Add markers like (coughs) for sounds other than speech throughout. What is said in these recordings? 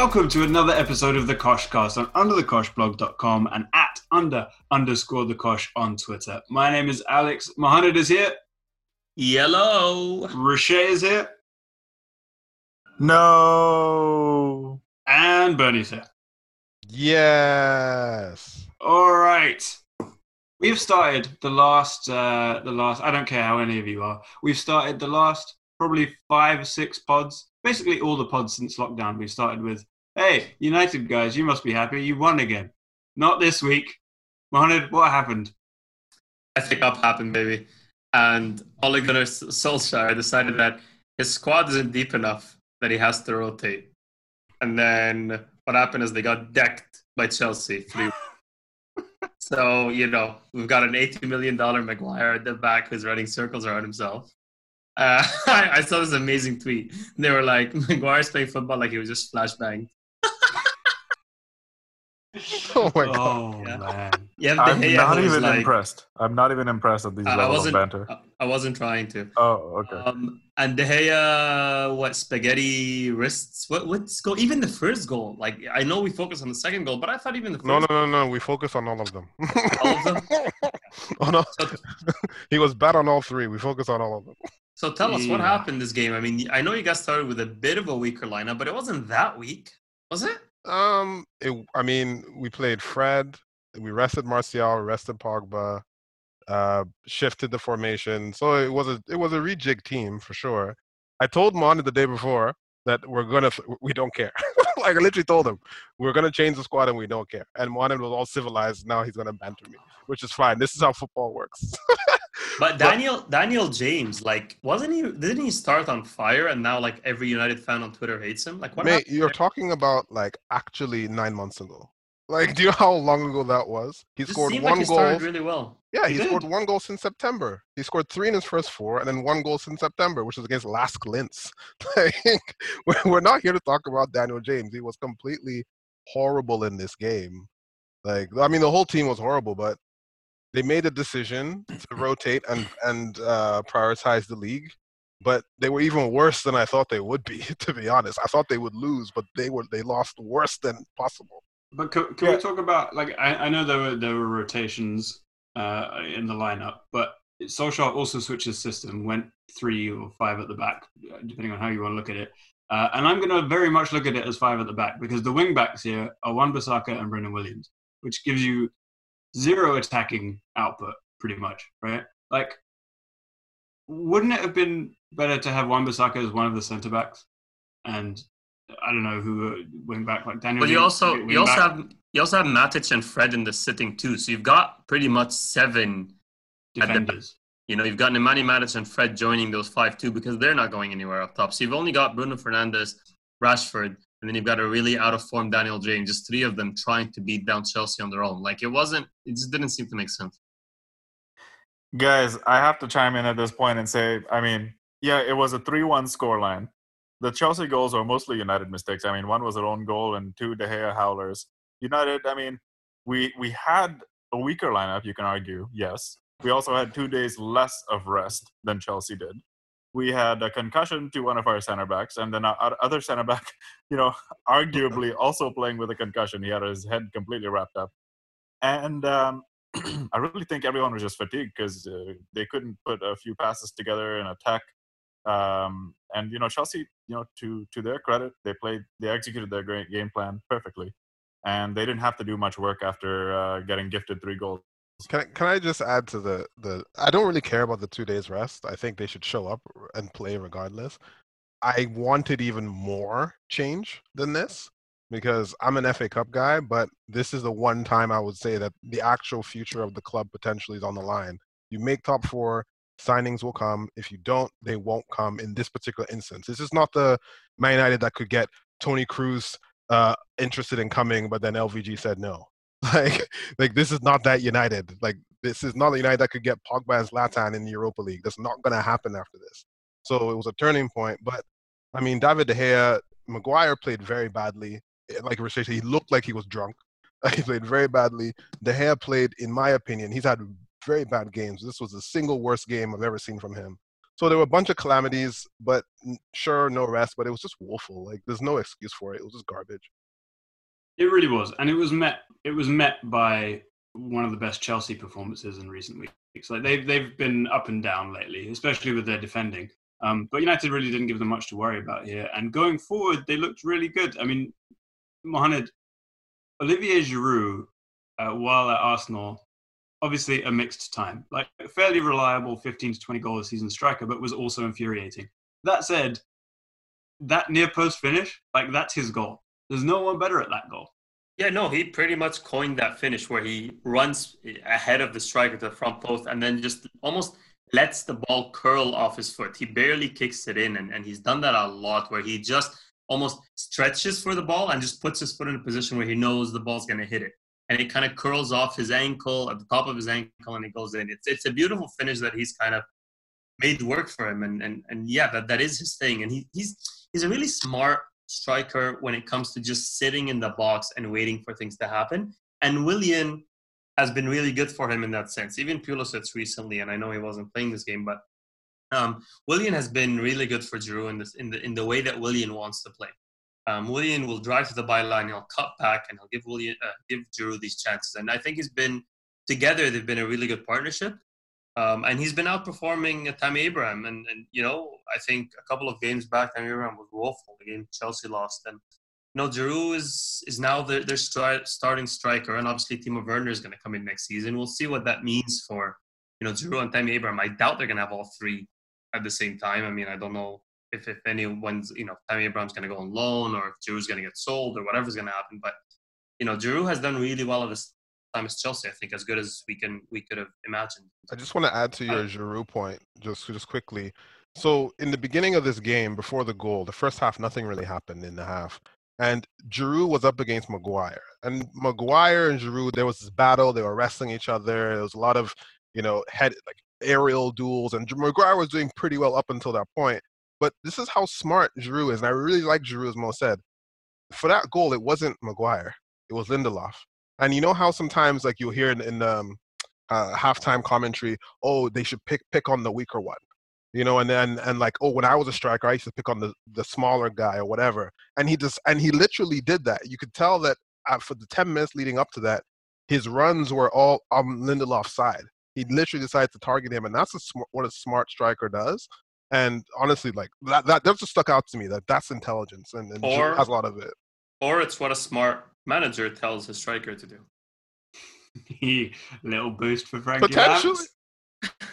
welcome to another episode of the Koshcast on underthekoshblog.com and at under underscore the Kosh on Twitter. My name is Alex. Mohammed is here. Yellow. Rocher is here. No. And Bernie's here. Yes. All right. We've started the last, uh, the last, I don't care how any of you are, we've started the last probably five, or six pods basically all the pods since lockdown. We've started with, hey, United guys, you must be happy. You won again. Not this week. Mohamed, what happened? I think up happened, baby. And Ole Gunnar Solskjaer decided that his squad isn't deep enough that he has to rotate. And then what happened is they got decked by Chelsea. Three. (laughs) so, you know, we've got an $80 million Maguire at the back who's running circles around himself. Uh, (laughs) I, I, saw this amazing tweet. They were like, (laughs) Maguire's playing football like he was just flashbang. (laughs) oh my god! Oh, yeah. man. Yeah, I'm not even like, impressed. I'm not even impressed at these uh, levels of banter. I, I wasn't trying to. Oh, okay. Um, and De Gea, what spaghetti wrists? What what's goal? Even the first goal. Like I know we focus on the second goal, but I thought even the first no, no, no, no. We focus on all of them. all of them. oh no, he was bad on all three. We focus on all of them. So tell us what happened this game. I mean, I know you guys started with a bit of a weaker lineup, but it wasn't that weak, was it? Um, it, I mean, we played Fred, we rested Martial, rested Pogba, uh, shifted the formation. So it was a it was a rejig team for sure. I told Mon the day before that we're gonna we don't care. (laughs) like I literally told him we're gonna change the squad and we don't care. And Mohamed was all civilized. Now he's gonna banter me, which is fine. This is how football works. (laughs) but Daniel Daniel James, like, wasn't he? Didn't he start on fire and now like every United fan on Twitter hates him? Like, what? Mate, you're talking about like actually nine months ago. Like, (laughs) do you know how long ago that was? He scored one like he goal. Really well. Yeah, he, he scored one goal since September. He scored three in his first four, and then one goal since September, which was against Lask Linz. (laughs) Like, we're not here to talk about Daniel James. He was completely horrible in this game. Like, I mean, the whole team was horrible, but they made a decision to (clears throat) rotate and and uh, prioritize the league. But they were even worse than I thought they would be. (laughs) To be honest, I thought they would lose, but they were they lost worse than possible. But can, can yeah. we talk about like I, I know there were there were rotations uh, in the lineup, but Solskjaer also switched his system, went three or five at the back, depending on how you want to look at it. Uh, and I'm going to very much look at it as five at the back because the wing backs here are Wan-Bissaka and Brandon Williams, which gives you zero attacking output, pretty much, right? Like, wouldn't it have been better to have Wan-Bissaka as one of the centre backs and I don't know who wing back like Daniel. But you also you also back. have you also have Matic and Fred in the sitting too, so you've got pretty much seven defenders. you know, you've got Nemanja Matic and Fred joining those five too because they're not going anywhere up top. So you've only got Bruno Fernandes, Rashford, and then you've got a really out of form Daniel James. Just three of them trying to beat down Chelsea on their own. Like it wasn't. It just didn't seem to make sense. Guys, I have to chime in at this point and say, I mean, yeah, it was a three-one scoreline the Chelsea goals were mostly United mistakes. I mean, one was their own goal and two De Gea howlers. United, I mean, we we had a weaker lineup, you can argue, yes. We also had two days less of rest than Chelsea did. We had a concussion to one of our center backs, and then our other center back, (laughs) you know, (laughs) arguably also playing with a concussion. He had his head completely wrapped up. And um, (clears throat) I really think everyone was just fatigued because uh, they couldn't put a few passes together and attack um, and you know, Chelsea, you know, to to their credit, they played, they executed their game plan perfectly, and they didn't have to do much work after uh, getting gifted three goals. Can I, can I just add to the the? I don't really care about the two days rest. I think they should show up and play regardless. I wanted even more change than this because I'm an FA Cup guy, but this is the one time I would say that the actual future of the club potentially is on the line. You make top four, signings will come. If you don't, they won't come in this particular instance. This is not the Man United that could get Toni Kroos uh, interested in coming, but then LVG said no. (laughs) Like, like this is not that United. Like, this is not the United that could get Pogba and Zlatan in the Europa League. That's not going to happen after this. So it was a turning point. But I mean, David De Gea, Maguire played very badly. Eh, like Rich he looked like he was drunk. (laughs) he played very badly. De Gea played, in my opinion, he's had very bad games. This was the single worst game I've ever seen from him. So there were a bunch of calamities, but sure, no rest, but it was just woeful. Like there's no excuse for it. It was just garbage. It really was, and it was met. It was met by one of the best Chelsea performances in recent weeks. Like they've they've been up and down lately, especially with their defending. Um, but United really didn't give them much to worry about here. And going forward, they looked really good. I mean, Mohamed, Olivier Giroud, uh, while at Arsenal, obviously a mixed time. Like a fairly reliable 15 to 20 goal a season striker, but was also infuriating. That said, that near post finish, like that's his goal. There's no one better at that goal. Yeah, no, he pretty much coined that finish where he runs ahead of the striker to the front post and then just almost lets the ball curl off his foot. He barely kicks it in, and, and he's done that a lot where he just almost stretches for the ball and just puts his foot in a position where he knows the ball's going to hit it. And it kind of curls off his ankle at the top of his ankle and it goes in. It's, it's a beautiful finish that he's kind of made work for him. And, and, and yeah, that, that is his thing. And he, he's, he's a really smart striker when it comes to just sitting in the box and waiting for things to happen. And Willian has been really good for him in that sense. Even Pulisic recently, and I know he wasn't playing this game, but um, Willian has been really good for Giroud in this in the in the way that Willian wants to play. Um, Willian will drive to the byline, he'll cut back, and he'll give Willian uh, give Giroud these chances. And I think he's been together. They've been a really good partnership. Um, and he's been outperforming Tammy Abraham. And, and, you know, I think a couple of games back, Tammy Abraham was woeful. The game Chelsea lost. And, you know, Giroud is, is now their, their stri- starting striker. And obviously, Timo Werner is going to come in next season. We'll see what that means for, you know, Giroud and Tammy Abraham. I doubt they're going to have all three at the same time. I mean, I don't know if, if anyone's, you know, Tammy Abraham's going to go on loan or if Giroud's going to get sold or whatever's going to happen. But, you know, Giroud has done really well at this time as Chelsea. I think as good as we can we could have imagined. I just want to add to your uh, Giroud point, just just quickly. So in the beginning of this game, before the goal, the first half, nothing really happened in the half. And Giroud was up against Maguire. And Maguire and Giroud, there was this battle. They were wrestling each other. There was a lot of, you know, head like aerial duels. And Maguire was doing pretty well up until that point. But this is how smart Giroud is. And I really like Giroud, as Mo said. For that goal, it wasn't Maguire. It was Lindelof. And you know how sometimes like you'll hear in, in um, uh, halftime commentary, oh, they should pick pick on the weaker one, you know, and then and like, oh, when I was a striker, I used to pick on the the smaller guy or whatever. And he just and he literally did that. You could tell that uh, for the ten minutes leading up to that, his runs were all on Lindelof's side. He literally decided to target him, and that's a sm- what a smart striker does. And honestly, like that, that, that just stuck out to me. That that's intelligence, and, and Or- has a lot of it. Or it's what a smart manager tells his striker to do. (laughs) he Little boost for Frankie Potentially. Lamps.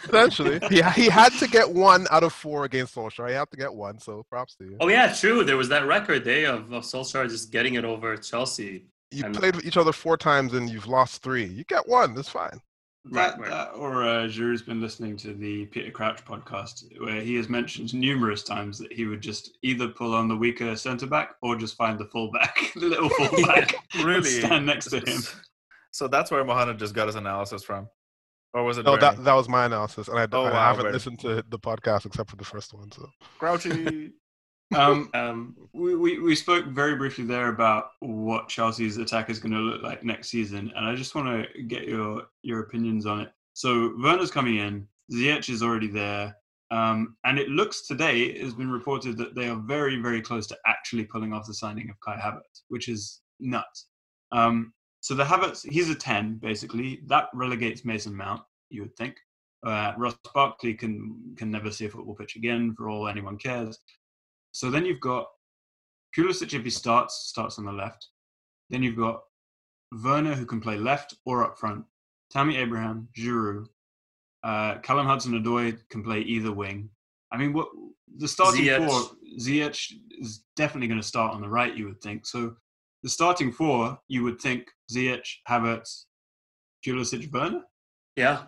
Potentially, (laughs) he he had to get one out of four against Solskjaer. He had to get one, so props to you. Oh yeah, true. There was that record day of, of Solskjaer just getting it over Chelsea. You and- played with each other four times and you've lost three. You get one. That's fine. Right, That, right. that or uh, Giroud's been listening to the Peter Crouch podcast where he has mentioned numerous times that he would just either pull on the weaker centre back or just find the fullback, (laughs) the little (laughs) fullback, and Really? stand next to him. (laughs) So that's where Mohamed just got his analysis from. Or was it No, that that was my analysis, and I, Oh, I wow, haven't Bernie. listened to the podcast except for the first one. So Crouchy? Um, (laughs) Um, we, we, we spoke very briefly there about what Chelsea's attack is going to look like next season, and I just want to get your your opinions on it. So Werner's coming in, Ziyech is already there, um, and it looks today it has been reported that they are very very close to actually pulling off the signing of Kai Havertz, which is nuts. Um, so the Havertz, he's a ten basically. That relegates Mason Mount, you would think. Uh, Ross Barkley can can never see a football pitch again, for all anyone cares. So then you've got Pulisic if he starts, starts on the left. Then you've got Werner who can play left or up front. Tammy Abraham, Giroud, uh, Callum Hudson-Odoi can play either wing. I mean, what the starting Ziyech. four? Ziyech is definitely going to start on the right. You would think so. The starting four, you would think Ziyech, Havertz, Pulisic, Werner. yeah,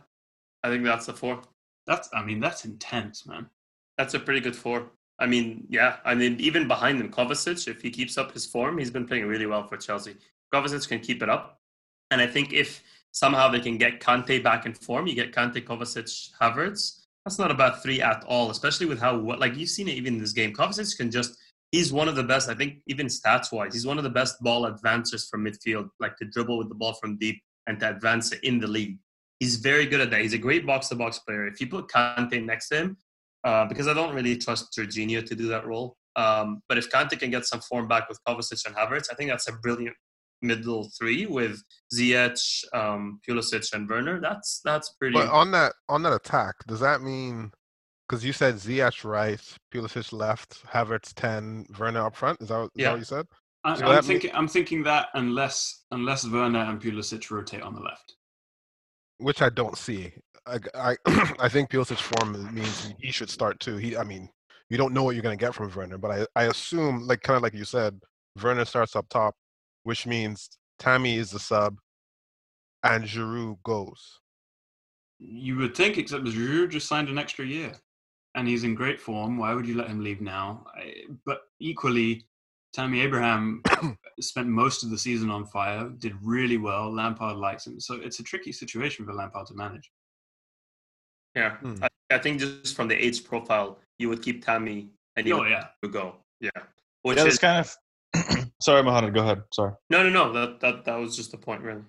I think that's the four. That's, I mean, that's intense, man. That's a pretty good four. I mean, yeah. I mean, even behind him, Kovacic, if he keeps up his form, he's been playing really well for Chelsea. Kovacic can keep it up, and I think if somehow they can get Kante back in form, you get Kante, Kovacic, Havertz. That's not a bad three at all, especially with how like you've seen it even in this game. Kovacic can just he's one of the best. I think even stats wise, he's one of the best ball advancers from midfield, like to dribble with the ball from deep and to advance it in the league. He's very good at that. He's a great box to box player. If you put Kante next to him, uh, because I don't really trust Jorginho to do that role. Um, but if Kante can get some form back with Kovacic and Havertz, I think that's a brilliant middle three with Ziyech, um, Pulisic, and Werner. That's that's pretty. But on that on that attack, does that mean? Because you said Ziyech right, Pulisic left, Havertz ten, Werner up front. Is that, is Yeah. that what you said? I, I'm, that me- thinking. I'm thinking that unless unless Werner and Pulisic rotate on the left. Which I don't see. I I, (clears throat) I think Pulisic's form means he should start too. He, I mean, you don't know what you're going to get from Werner, but I I assume like kind of like you said, Werner starts up top, which means Tammy is the sub, and Giroud goes. You would think, except Giroud just signed an extra year, and he's in great form. Why would you let him leave now? I, but equally, Tammy Abraham (coughs) spent most of the season on fire, did really well. Lampard likes him, so it's a tricky situation for Lampard to manage. yeah, Hmm. I, I think just from the age profile, you would keep Tammy and you Oh would yeah, go. Yeah. Which Yeah, is kind of. (coughs) Sorry, Mohammed. Go ahead. Sorry. no, no, no. That that that was just the point, really.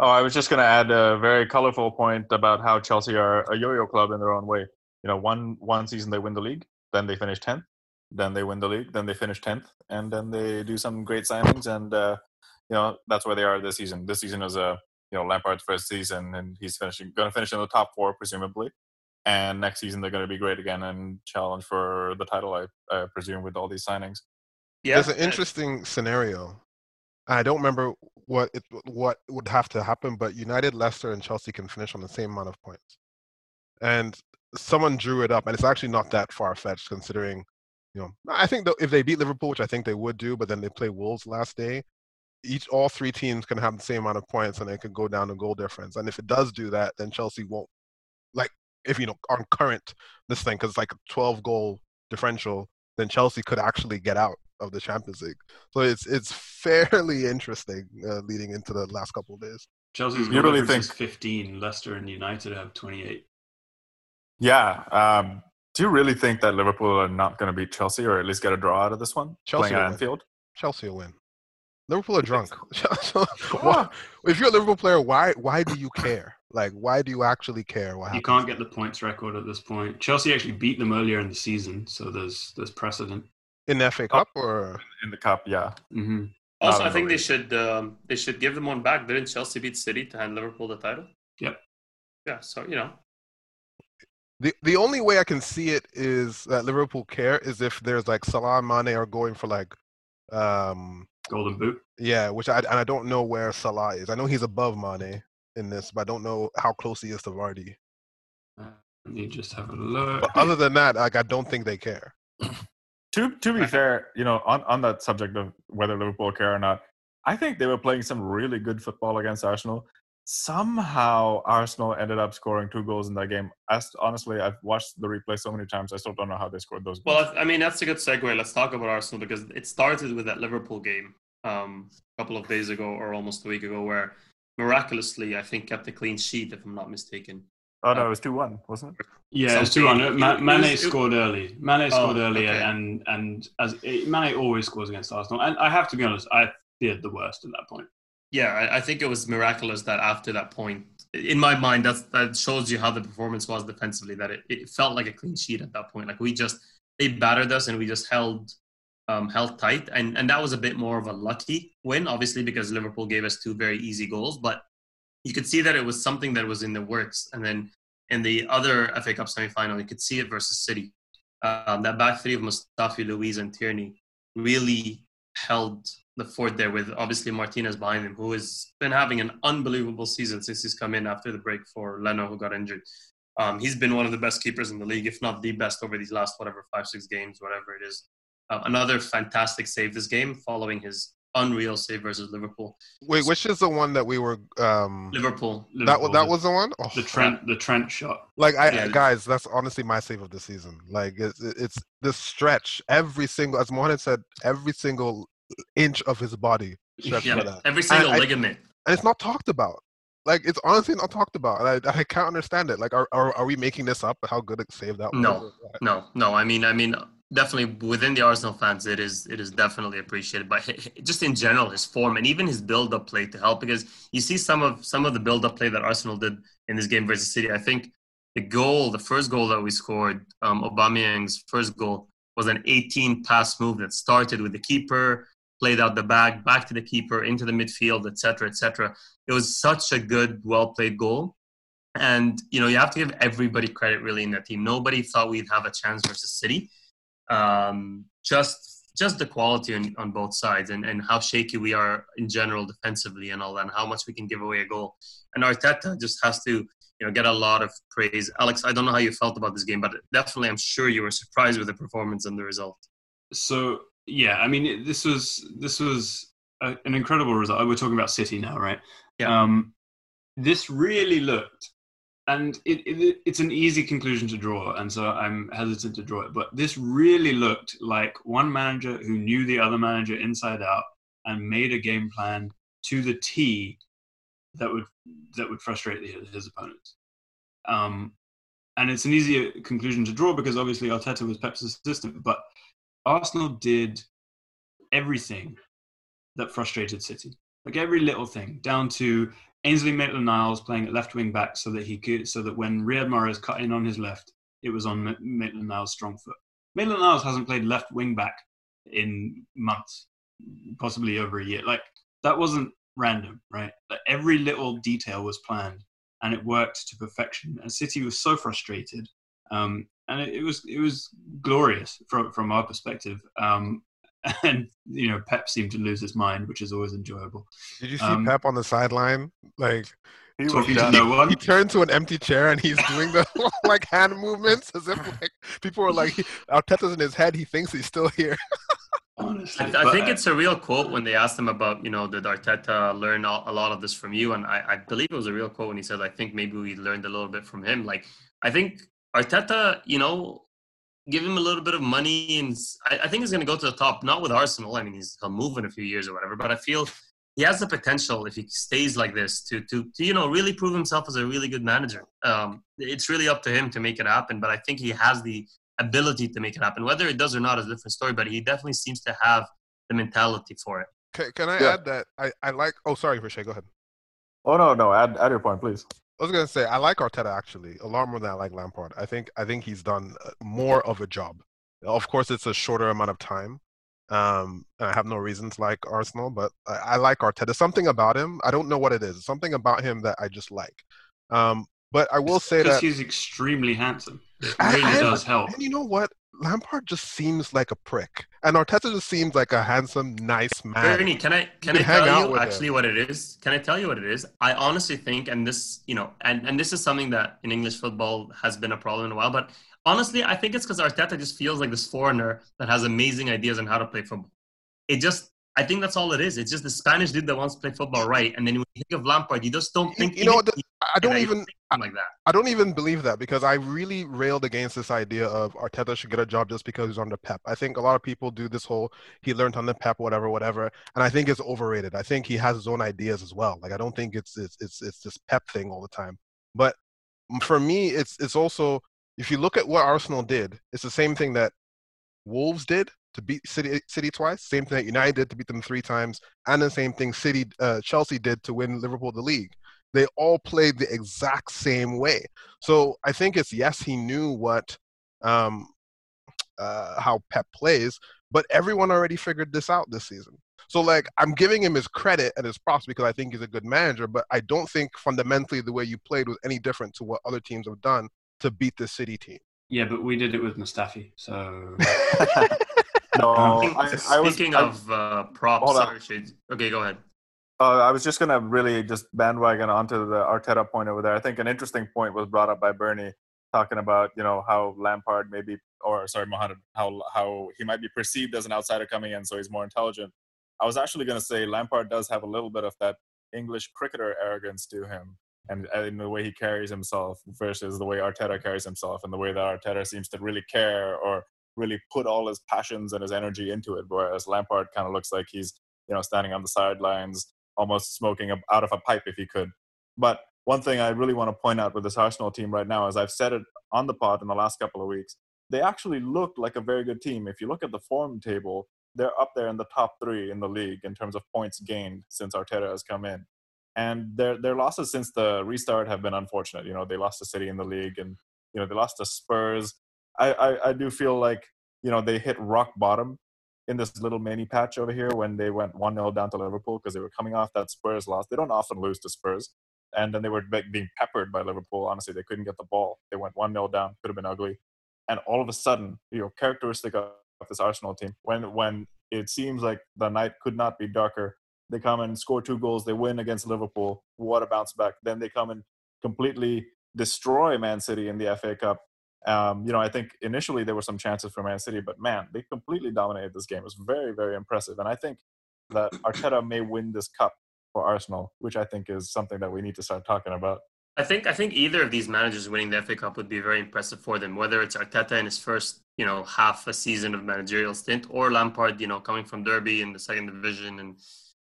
Oh, I was just going to add a very colorful point about how Chelsea are a yo-yo club in their own way. You know, one one season they win the league, then they finish tenth, then they win the league, then they finish tenth, and then they do some great signings, and uh, you know that's where they are this season. This season is a you know Lampard's first season, and he's finishing going to finish in the top four presumably. And next season they're going to be great again and challenge for the title, I, I presume, with all these signings. Yeah. There's an interesting scenario. I don't remember what it what would have to happen, but United, Leicester, and Chelsea can finish on the same amount of points. And someone drew it up, and it's actually not that far fetched considering, you know, I think if they beat Liverpool, which I think they would do, but then they play Wolves last day, each all three teams can have the same amount of points, and they can go down to goal difference. And if it does do that, then Chelsea won't like if you know on current this thing because it's like a 12 goal differential, then Chelsea could actually get out of the Champions League. So it's it's fairly (laughs) interesting uh, leading into the last couple of days. Chelsea's You goal really think- 15. Leicester and United have 28. Yeah. Um, do you really think that Liverpool are not going to beat Chelsea or at least get a draw out of this one? Chelsea playing at win. Anfield? Chelsea will win. Liverpool are drunk. (laughs) Why- (laughs) if you're a Liverpool player, why why do you care? Like, why do you actually care? What You happens? can't get the points record at this point. Chelsea actually beat them earlier in the season, so there's there's precedent. in the FA Cup or In the cup, yeah. hmm Also, I think they should um, they should give them one back. Didn't Chelsea beat City to hand Liverpool the title? Yep. Yeah. So you know, the the only way I can see it is that Liverpool care is if there's like Salah and Mane are going for like, um, Golden Boot. yeah, which I and I don't know where Salah is. I know he's above Mane in this, but I don't know how close he is to Vardy. Uh, let me just have a look. But other than that, like I don't think they care. (coughs) To to be fair, you know, on, on that subject of whether Liverpool care or not, I think they were playing some really good football against Arsenal. Somehow Arsenal ended up scoring two goals in that game. As honestly, I've watched the replay so many times, I still don't know how they scored those goals. well, I, I mean that's a good segue. Let's talk about Arsenal because it started with that Liverpool game um, a couple of days ago or almost a week ago, where miraculously I think kept a clean sheet, if I'm not mistaken. oh no, it was two one, wasn't it? Yeah, it was two one. it- Mane scored early. Mane scored Oh, early, okay. and and as it, Mane always scores against Arsenal. And I have to be honest, I feared the worst at that point. Yeah, I, I think it was miraculous that after that point, in my mind, that's that shows you how the performance was defensively. That it, it felt like a clean sheet at that point. Like we just they battered us and we just held um, held tight, and and that was a bit more of a lucky win, obviously because Liverpool gave us two very easy goals, but you could see that it was something that was in the works. And then in the other FA Cup semi-final, you could see it versus City. Um, that back three of Mustafi, Luiz, and Tierney really held the fort there with obviously Martinez behind him, who has been having an unbelievable season since he's come in after the break for Leno, who got injured. Um, he's been one of the best keepers in the league, if not the best over these last whatever five six games, whatever it is. Uh, another fantastic save this game, following his unreal save versus Liverpool. Wait, which is the one that we were? um Liverpool. That was Liverpool, that the- was the one. Oh, the Trent the Trent shot. Like I Yeah. guys, that's honestly my save of the season. Like it's it's this stretch. Every single, as Mohamed said, every single inch of his body Yeah, for that, every single I- I- ligament. and it's not talked about. Like it's honestly not talked about. And I I can't understand it. Like are are, are we making this up? How good a save that was? No. No, no. I mean, I mean, definitely within the Arsenal fans, it is it is definitely appreciated. But (laughs) just in general, his form and even his build-up play to help, because you see some of some of the build-up play that Arsenal did in this game versus City. I think the goal, the first goal that we scored, um, Aubameyang's first goal, was an 18 pass move that started with the keeper, played out the back, back to the keeper, into the midfield, etc., etc. It was such a good, well played goal. And you know, you have to give everybody credit really in that team. Nobody thought we'd have a chance versus City. Um, just just the quality on, on both sides and, and how shaky we are in general defensively and all that, and how much we can give away a goal. And Arteta just has to, you know, get a lot of praise. Alex, I don't know how you felt about this game, but definitely I'm sure you were surprised with the performance and the result. So yeah, I mean, this was this was a, an incredible result. We're talking about City now, right? Yeah. Um, this really looked and it, it, it's an easy conclusion to draw, and so I'm hesitant to draw it. But this really looked like one manager who knew the other manager inside out and made a game plan to the T that would that would frustrate his, his opponents. Um, and it's an easier conclusion to draw because obviously Arteta was Pep's assistant, but Arsenal did everything that frustrated City, like every little thing, down to Ainsley Maitland-Niles playing at left wing back so that he could, so that when Riyad Mahrez cut in on his left, it was on Maitland-Niles' strong foot. Maitland-Niles hasn't played left wing back in months, possibly over a year. Like that wasn't random, right? Like, every little detail was planned, and it worked to perfection. And City was so frustrated, um, and it, it, was it was glorious from from our perspective. Um, (laughs) and you know Pep seemed to lose his mind, which is always enjoyable. Did you see Um, Pep on the sideline? Like He was Talking to no one. he turned to an empty chair and he's doing the (laughs) like hand movements as if like people were like Arteta's in his head. He thinks he's still here. (laughs) Honestly, I, I But, think it's a real quote when they asked him about, you know, did Arteta learn a a lot of this from you? And I, I believe it was a real quote when he said, I think maybe we learned a little bit from him. Like, I think Arteta, you know, give him a little bit of money and I think he's going to go to the top, not with Arsenal. I mean, he's, he'll move in a few years or whatever, but I feel he has the potential if he stays like this to, to, to you know, really prove himself as a really good manager. Um, it's really up to him to make it happen, but I think he has the ability to make it happen. Whether it does or not is a different story, but he definitely seems to have the mentality for it. Can, can I Yeah. add that I, I like? Oh, sorry, Rishay, go ahead. Oh no, no. Add add your point, please. I was gonna say I like Arteta actually a lot more than I like Lampard. I think I think he's done uh, more of a job. Of course, it's a shorter amount of time. Um, and I have no reason to like Arsenal, but I, I like Arteta. Something about him, I don't know what it is. Something about him that I just like. Um, but I will say because that he's extremely handsome. It I- really I- does help. And you know what? Lampard just seems like a prick, and Arteta just seems like a handsome, nice man. Bernie, can I can can I tell you actually what it is? Can I tell you what it is? I honestly think, and this, you know, and, and this is something that in English football has been a problem in a while, but honestly, I think it's because Arteta just feels like this foreigner that has amazing ideas on how to play football. It just, I think that's all it is. It's just the Spanish dude that wants to play football right, and then when you think of Lampard, you just don't think you know what, I don't even. him like that. I don't even believe that because I really railed against this idea of Arteta should get a job just because he's under Pep. I think a lot of people do this whole he learned under Pep, whatever, whatever, and I think it's overrated. I think he has his own ideas as well. Like I don't think it's it's it's it's this Pep thing all the time. But for me, it's it's also if you look at what Arsenal did, it's the same thing that Wolves did to beat City City twice, same thing that United did to beat them three times, and the same thing City uh, Chelsea did to win Liverpool the league. They all played the exact same way. So I think it's yes, he knew what um, uh, how Pep plays, but everyone already figured this out this season. So like I'm giving him his credit and his props because I think he's a good manager, but I don't think fundamentally the way you played was any different to what other teams have done to beat the City team. Yeah, but we did it with Mustafi, so (laughs) (laughs) no, Um, I, I was. Speaking I, of uh, props, sorry, okay, go ahead. uh, I was just gonna really just bandwagon onto the Arteta point over there. I think an interesting point was brought up by Bernie, talking about you know how Lampard maybe, or sorry, Mohamed, how how he might be perceived as an outsider coming in, so he's more intelligent. I was actually gonna say Lampard does have a little bit of that English cricketer arrogance to him, and in the way he carries himself versus the way Arteta carries himself, and the way that Arteta seems to really care or really put all his passions and his energy into it, whereas Lampard kind of looks like he's you know standing on the sidelines almost smoking out of a pipe if he could. But one thing I really want to point out with this Arsenal team right now, as I've said it on the pod in the last couple of weeks, they actually look like a very good team. If you look at the form table, they're up there in the top three in the league in terms of points gained since Arteta has come in. And their their losses since the restart have been unfortunate. You know, they lost to City in the league, and You know, they lost to Spurs. I, I, I do feel like you know they hit rock bottom in this little mini patch over here when they went 1 0 down to Liverpool because they were coming off that Spurs loss. They don't often lose to Spurs. And then they were being peppered by Liverpool. Honestly, they couldn't get the ball. They went 1 0 down, could have been ugly. And all of a sudden, you know, characteristic of this Arsenal team, when when it seems like the night could not be darker, they come and score two goals. They win against Liverpool. What a bounce back. Then they come and completely destroy Man City in the FA Cup. Um, you know, I think initially there were some chances for Man City, but man, they completely dominated this game. It was very, very impressive. And I think that Arteta may win this cup for Arsenal, which I think is something that we need to start talking about. I think I think either of these managers winning the FA Cup would be very impressive for them. Whether it's Arteta in his first, you know, half a season of managerial stint, or Lampard, you know, coming from Derby in the second division and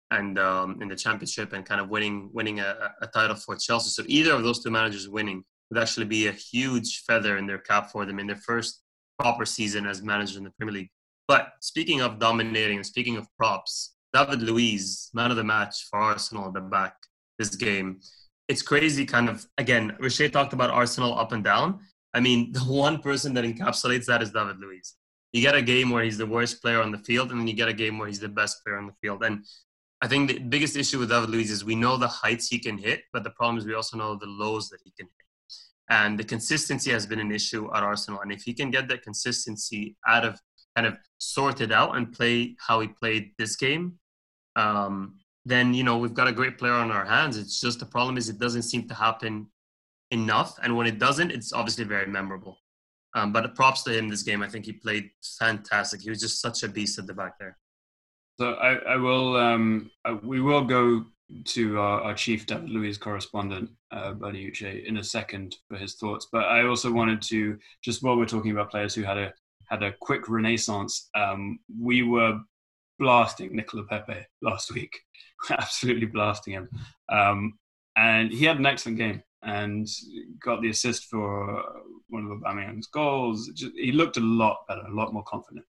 and um, in the championship and kind of winning winning a, a title for Chelsea. So either of those two managers winning would actually be a huge feather in their cap for them in their first proper season as manager in the Premier League. But speaking of dominating and speaking of props, David Luiz, man of the match for Arsenal at the back this game. It's crazy, kind of. Again, Richie talked about Arsenal up and down. I mean, (laughs) the one person that encapsulates that is David Luiz. You get a game where he's the worst player on the field, and then you get a game where he's the best player on the field. And I think the biggest issue with David Luiz is we know the heights he can hit, but the problem is we also know the lows that he can hit. And the consistency has been an issue at Arsenal. And if he can get that consistency out of kind of sorted out and play how he played this game, um, then you know we've got a great player on our hands. It's just the problem is it doesn't seem to happen enough, and when it doesn't, it's obviously very memorable. Um, but props to him this game. I think he played fantastic. He was just such a beast at the back there. So I, I will. Um, uh, we will go to our, our chief David Luiz correspondent, uh, Uche, in a second for his thoughts. But I also wanted to just while we're talking about players who had a had a quick renaissance, um, we were blasting Nicola Pepe last week, (laughs) absolutely blasting him, um, and he had an excellent game and got the assist for one of Aubameyang's goals. Just, he looked a lot better, a lot more confident.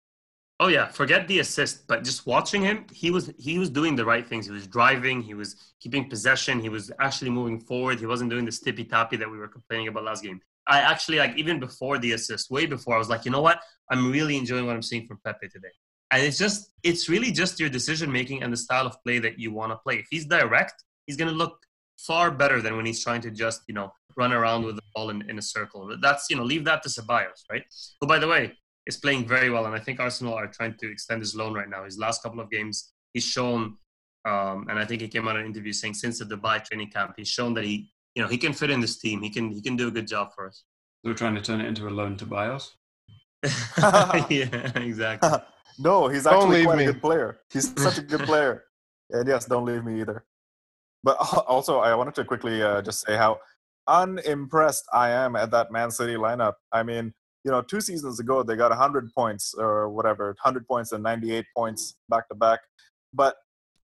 Oh yeah, forget the assist, but just watching him, he was he was doing the right things. He was driving, he was keeping possession, he was actually moving forward. He wasn't doing the stippy tappy that we were complaining about last game. I actually like even before the assist, way before, I was like, you know what? I'm really enjoying what I'm seeing from Pepe today. And it's just it's really just your decision making and the style of play that you want to play. If he's direct, he's gonna look far better than when he's trying to just, you know, run around with the ball in, in a circle. That's you know, leave that to Ceballos, right? Oh, by the way, is playing very well, and I think Arsenal are trying to extend his loan right now. His last couple of games, he's shown, um, and I think he came out in an interview saying since the Dubai training camp, he's shown that he, you know, he can fit in this team. He can he can do a good job for us. We're trying to turn it into a loan to Bios. (laughs) yeah, exactly. (laughs) no, he's actually quite me. a good player. He's (laughs) such a good player. And yes, don't leave me either. But also, I wanted to quickly uh, just say how unimpressed I am at that Man City lineup. I mean, you know, two seasons ago they got 100 points or whatever, 100 points and 98 points back to back. But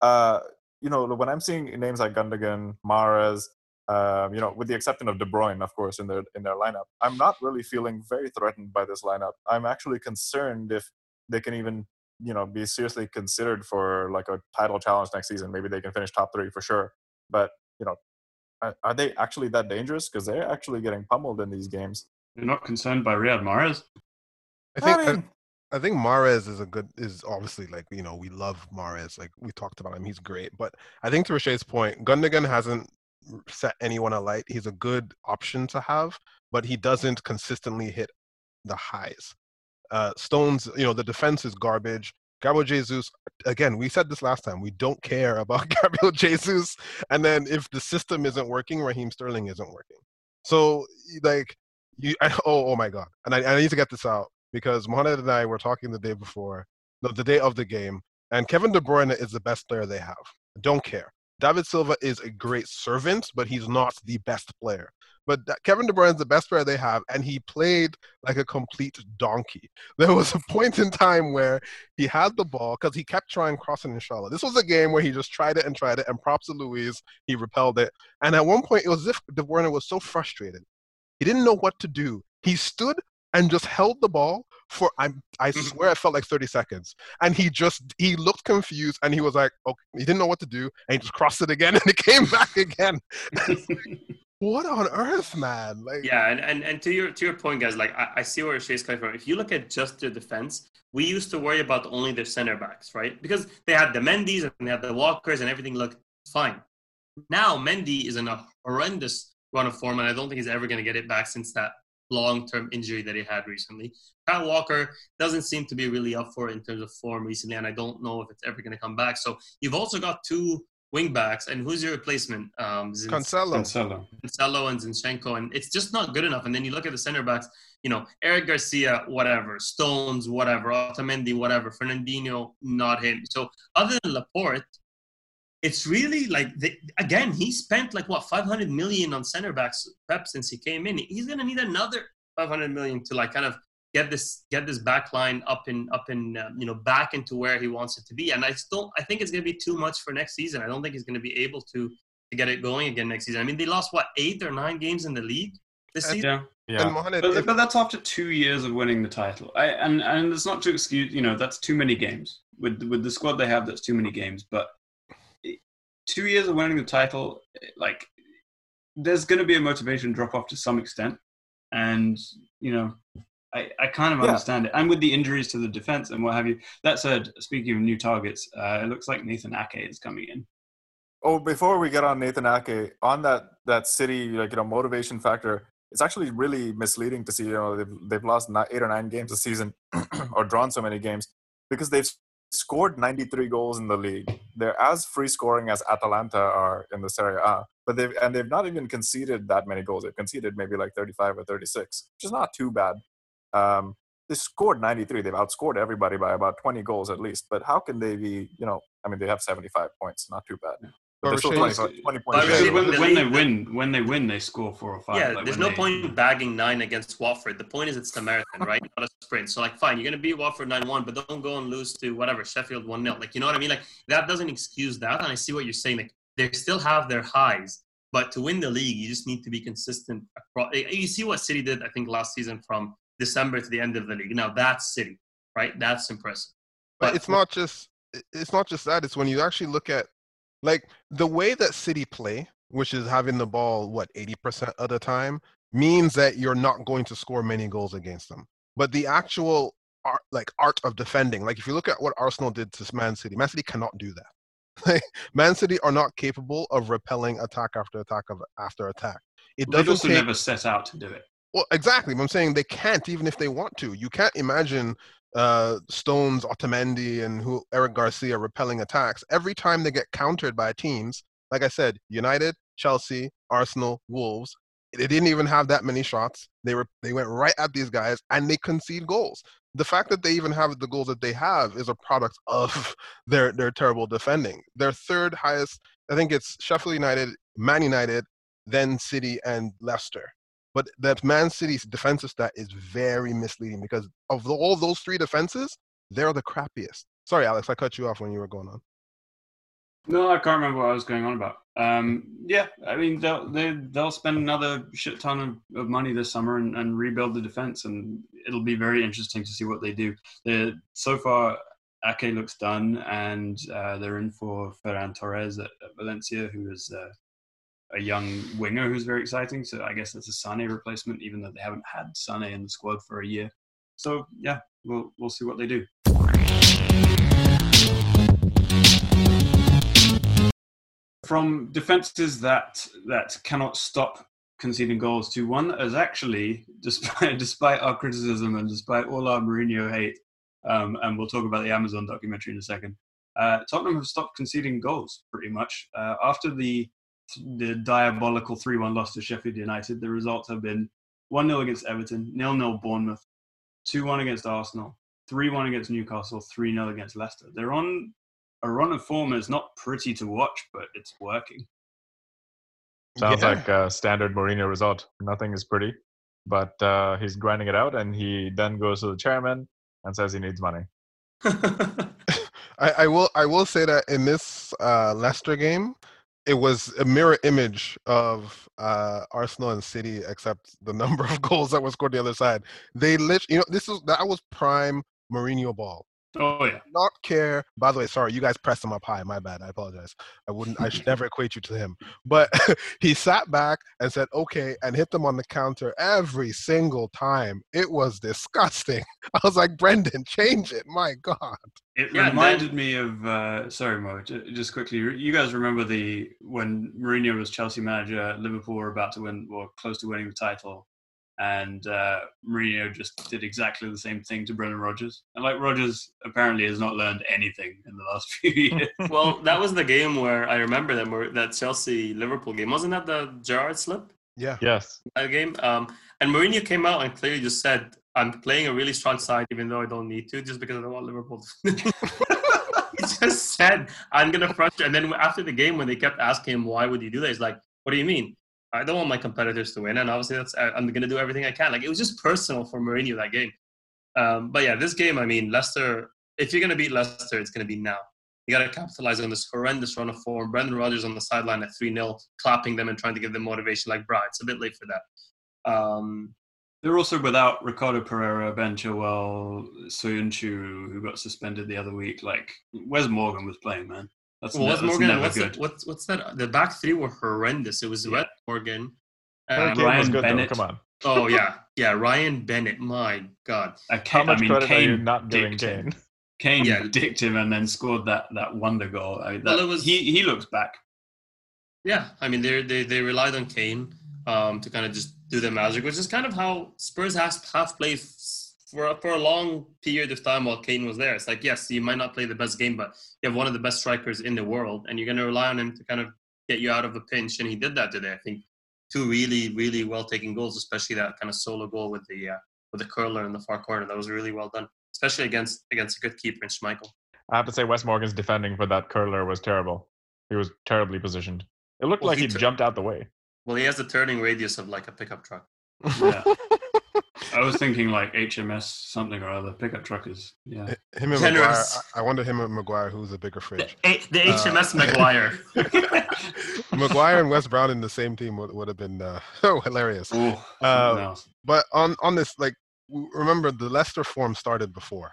uh, you know, when I'm seeing names like Gundogan, Mahrez, uh, you know, with the exception of De Bruyne, of course, in their in their lineup, I'm not really feeling very threatened by this lineup. I'm actually concerned if they can even, you know, be seriously considered for like a title challenge next season. Maybe they can finish top three for sure. But you know, are they actually that dangerous? Because they're actually getting pummeled in these games. You're not concerned by Riyad Mahrez? I think I, mean, I, I, think Mahrez is a good is obviously like you know we love Mahrez like we talked about him he's great but I think to Richet's point Gundogan hasn't set anyone alight he's a good option to have but he doesn't consistently hit the highs. Uh, Stones you know the defense is garbage. Gabriel Jesus, again, we said this last time. We don't care about (laughs) Gabriel Jesus. And then if the system isn't working, Raheem Sterling isn't working. So, like, you, I, (laughs) oh, oh my God. And I, I need to get this out because Mohamed and I were talking the day before, no, the day of the game, and Kevin De Bruyne is the best player they have. Don't care. David Silva is a great servant, but he's not the best player. But Kevin De Bruyne is the best player they have, and he played like a complete donkey. (laughs) There was a point in time where he had the ball because he kept trying crossing inshallah. This was a game where he just tried it and tried it, and props to Luiz, he repelled it. And at one point, it was as if De Bruyne was so frustrated he didn't know what to do. He stood and just held the ball for I I mm-hmm. swear it felt like 30 seconds. And he just he looked confused and he was like, okay, he didn't know what to do, and he just crossed it again (laughs) and it came back again. (laughs) what on earth, man? Like, Yeah, and, and, and to your to your point, guys, like I, I see where Shay's coming from. If you look at just their defense, we used to worry about only their center backs, right? Because they had the Mendy's and they had the Walkers and everything looked fine. Now Mendy is in a horrendous run of form, and I don't think he's ever going to get it back since that long-term injury that he had recently. Kyle Walker doesn't seem to be really up for it in terms of form recently, and I don't know if it's ever going to come back. So you've also got two wing backs, and who's your replacement? Um, Zin- Cancelo. Cancelo. Cancelo and Zinchenko, and it's just not good enough. And then you look at the center backs, you know, Eric Garcia, whatever, Stones, whatever, Otamendi, whatever, Fernandinho, not him. So other than Laporte, it's really like they, again, he spent like what 500 million on center backs prep since he came in. He's gonna need another 500 million to like kind of get this get this back line up in up in um, you know back into where he wants it to be. And I still I think it's gonna be too much for next season. I don't think he's gonna be able to to get it going again next season. I mean, they lost what eight or nine games in the league this And- season. Yeah. Yeah. Mohamed, But, if- but that's after two years of winning the title. I, and and it's not to excuse, you know, that's too many games with with the squad they have. That's too many games. But two years of winning the title, like, there's going to be a motivation drop off to some extent, and you know, I I kind of Yeah. understand it. And with the injuries to the defense and what have you. That said, speaking of new targets, uh, it looks like Nathan Ake is coming in. Oh, before we get on Nathan Ake, on that that city like you know motivation factor, it's actually really misleading to see you know they've they've lost eight or nine games a season (clears throat) or drawn so many games because they've scored 93 goals in the league. They're as free scoring as Atalanta are in the Serie A, but they've and they've not even conceded that many goals. They've conceded maybe like 35 or 36, which is not too bad. Um, they scored 93. They've outscored everybody by about 20 goals at least. But how can they be? You know, I mean, they have 75 points, not too bad. But they're still 20, 20 points. Rashid, when, when they win, when they win, they score four or five. Yeah, like there's no they- point bagging nine against Watford. The point is it's the marathon, right? Not a sprint. So like, fine, you're gonna beat Watford nine one, but don't go and lose to whatever Sheffield one 0 Like, you know what I mean? Like that doesn't excuse that. And I see what you're saying. Like they still have their highs, but to win the league, you just need to be consistent. Across, eh, you see what City did, I think, last season from December to the end of the league. Now that's City, right? That's impressive. but it's not just it's not just that it's when you actually look at like the way that city play which is having the ball what 80% of the time means that you're not going to score many goals against them but the actual art like art of defending like if you look at what arsenal did to man city man city cannot do that (laughs) Like, man city are not capable of repelling attack after attack of after attack it They've doesn't also take never set out to do it. well, exactly. I'm saying they can't, even if they want to. You can't imagine uh, Stones, Otamendi, and who Eric Garcia repelling attacks every time they get countered by teams. Like I said, United, Chelsea, Arsenal, Wolves. They didn't even have that many shots. They were they went right at these guys and they concede goals. The fact that they even have the goals that they have is a product (laughs) of their their terrible defending. Their third highest, I think it's Sheffield United, Man United, then City and Leicester. But that Man City's defensive stat is very misleading because of the, all those three defenses, they're the crappiest. Sorry, Alex, I cut you off when you were going on. No, I can't remember what I was going on about. Um, yeah, I mean they'll they, they'll spend another shit ton of, of money this summer and, and rebuild the defense, and it'll be very interesting to see what they do. they so far, Ake looks done, and uh, they're in for Ferran Torres at, at Valencia, who is uh, a young winger who's very exciting. So I guess that's a Sane replacement, even though they haven't had Sane in the squad for a year. So yeah, we'll we'll see what they do. from defenses that that cannot stop conceding goals to one that is actually, (laughs) despite despite our criticism and despite all our Mourinho hate, um, and we'll talk about the Amazon documentary in a second. Uh, Tottenham have stopped conceding goals pretty much uh, after the the diabolical three-one loss to Sheffield United. The results have been one 0 against Everton, nil 0 Bournemouth, two one against Arsenal, three one against Newcastle, three 0 against Leicester. They're on a run of form is not pretty to watch, but it's working. Sounds Yeah. like a standard Mourinho result. Nothing is pretty, but uh, he's grinding it out, and he then goes to the chairman and says he needs money. (laughs) (laughs) I, I will I will say that in this uh, Leicester game, it was a mirror image of uh, Arsenal and City, except the (laughs) number of goals that were scored the other side. They lit, you know, this is that was prime Mourinho ball. Oh yeah. not care. By the way, sorry, you guys pressed him up high. My bad. I apologize. I wouldn't. I should never equate you to him. But (laughs) he sat back and said, "Okay," and hit them on the counter every single time. It was disgusting. (laughs) I was like, "Brendan, change it." My God. It Yeah, reminded me of uh, sorry, Mo. Just quickly, you guys remember the when Mourinho was Chelsea manager, Liverpool were about to win or close to winning the title, and uh, Mourinho just did exactly the same thing to Brendan Rodgers. And like Rodgers apparently has not learned anything in the last (laughs) few (laughs) years. well, that was the game where I remember that Mar- that Chelsea Liverpool game. Wasn't that the Gerrard slip? Yeah. Yes. That game. Um, and Mourinho came out and clearly just said, "I'm playing a really strong side, even though I don't need to, just because I don't want Liverpool." (laughs) he just said, "I'm gonna frustrate." And then after the game, when they kept asking him why would you do that, he's like, "What do you mean?" I don't want my competitors to win, and obviously that's I'm going to do everything I can. Like it was just personal for Mourinho that game. Um, but yeah, this game, I mean, Leicester. If you're going to beat Leicester, it's going to be now. You got to capitalize on this horrendous run of form. Brendan Rodgers on the sideline at three 0 clapping them and trying to give them motivation. Like, bro, it's a bit late for that. Um, They're also without Ricardo Pereira, Ben Chilwell, Soyuncu, who got suspended the other week. Like Wes Morgan was playing, man. That's, well, ne- what's that's Morgan? What's, good. the, what's what's that? The back three were horrendous. It was Yeah. Wes Morgan. Harry Um, Ryan good Bennett. though. Come on. oh yeah, (laughs) yeah. Ryan Bennett. My God. Uh, How Kane, much I mean, credit are you not giving. Kane? (laughs) Kane Yeah. dicked him and then scored that that wonder goal. I mean, that, Well, it was- he he looks back. Yeah, I mean they they they relied on Kane um, to kind of just do the magic, which is kind of how Spurs has have played f- for a- for a long period of time while Kane was there. It's like yes, you might not play the best game, but you have one of the best strikers in the world, and you're going to rely on him to kind of get you out of a pinch, and he did that today. I think two really really well taken goals, especially that kind of solo goal with the uh, with the curler in the far corner. That was really well done, especially against against a good keeper in Schmeichel. I have to say, Wes Morgan's defending for that curler was terrible. He was terribly positioned. It looked Well, like he he took- jumped out the way. Well, he has the turning radius of like a pickup truck. (laughs) Yeah. I was thinking like HMS something or other pickup truckers. Yeah. Him and Maguire. Generous. I I wonder him and Maguire who's a bigger The, fridge. A- the Uh, HMS (laughs) Maguire. (laughs) Maguire and Wes Brown in the same team would, would have been uh, (laughs) oh hilarious. Oh, Uh. But on on this, like, remember the Leicester form started before,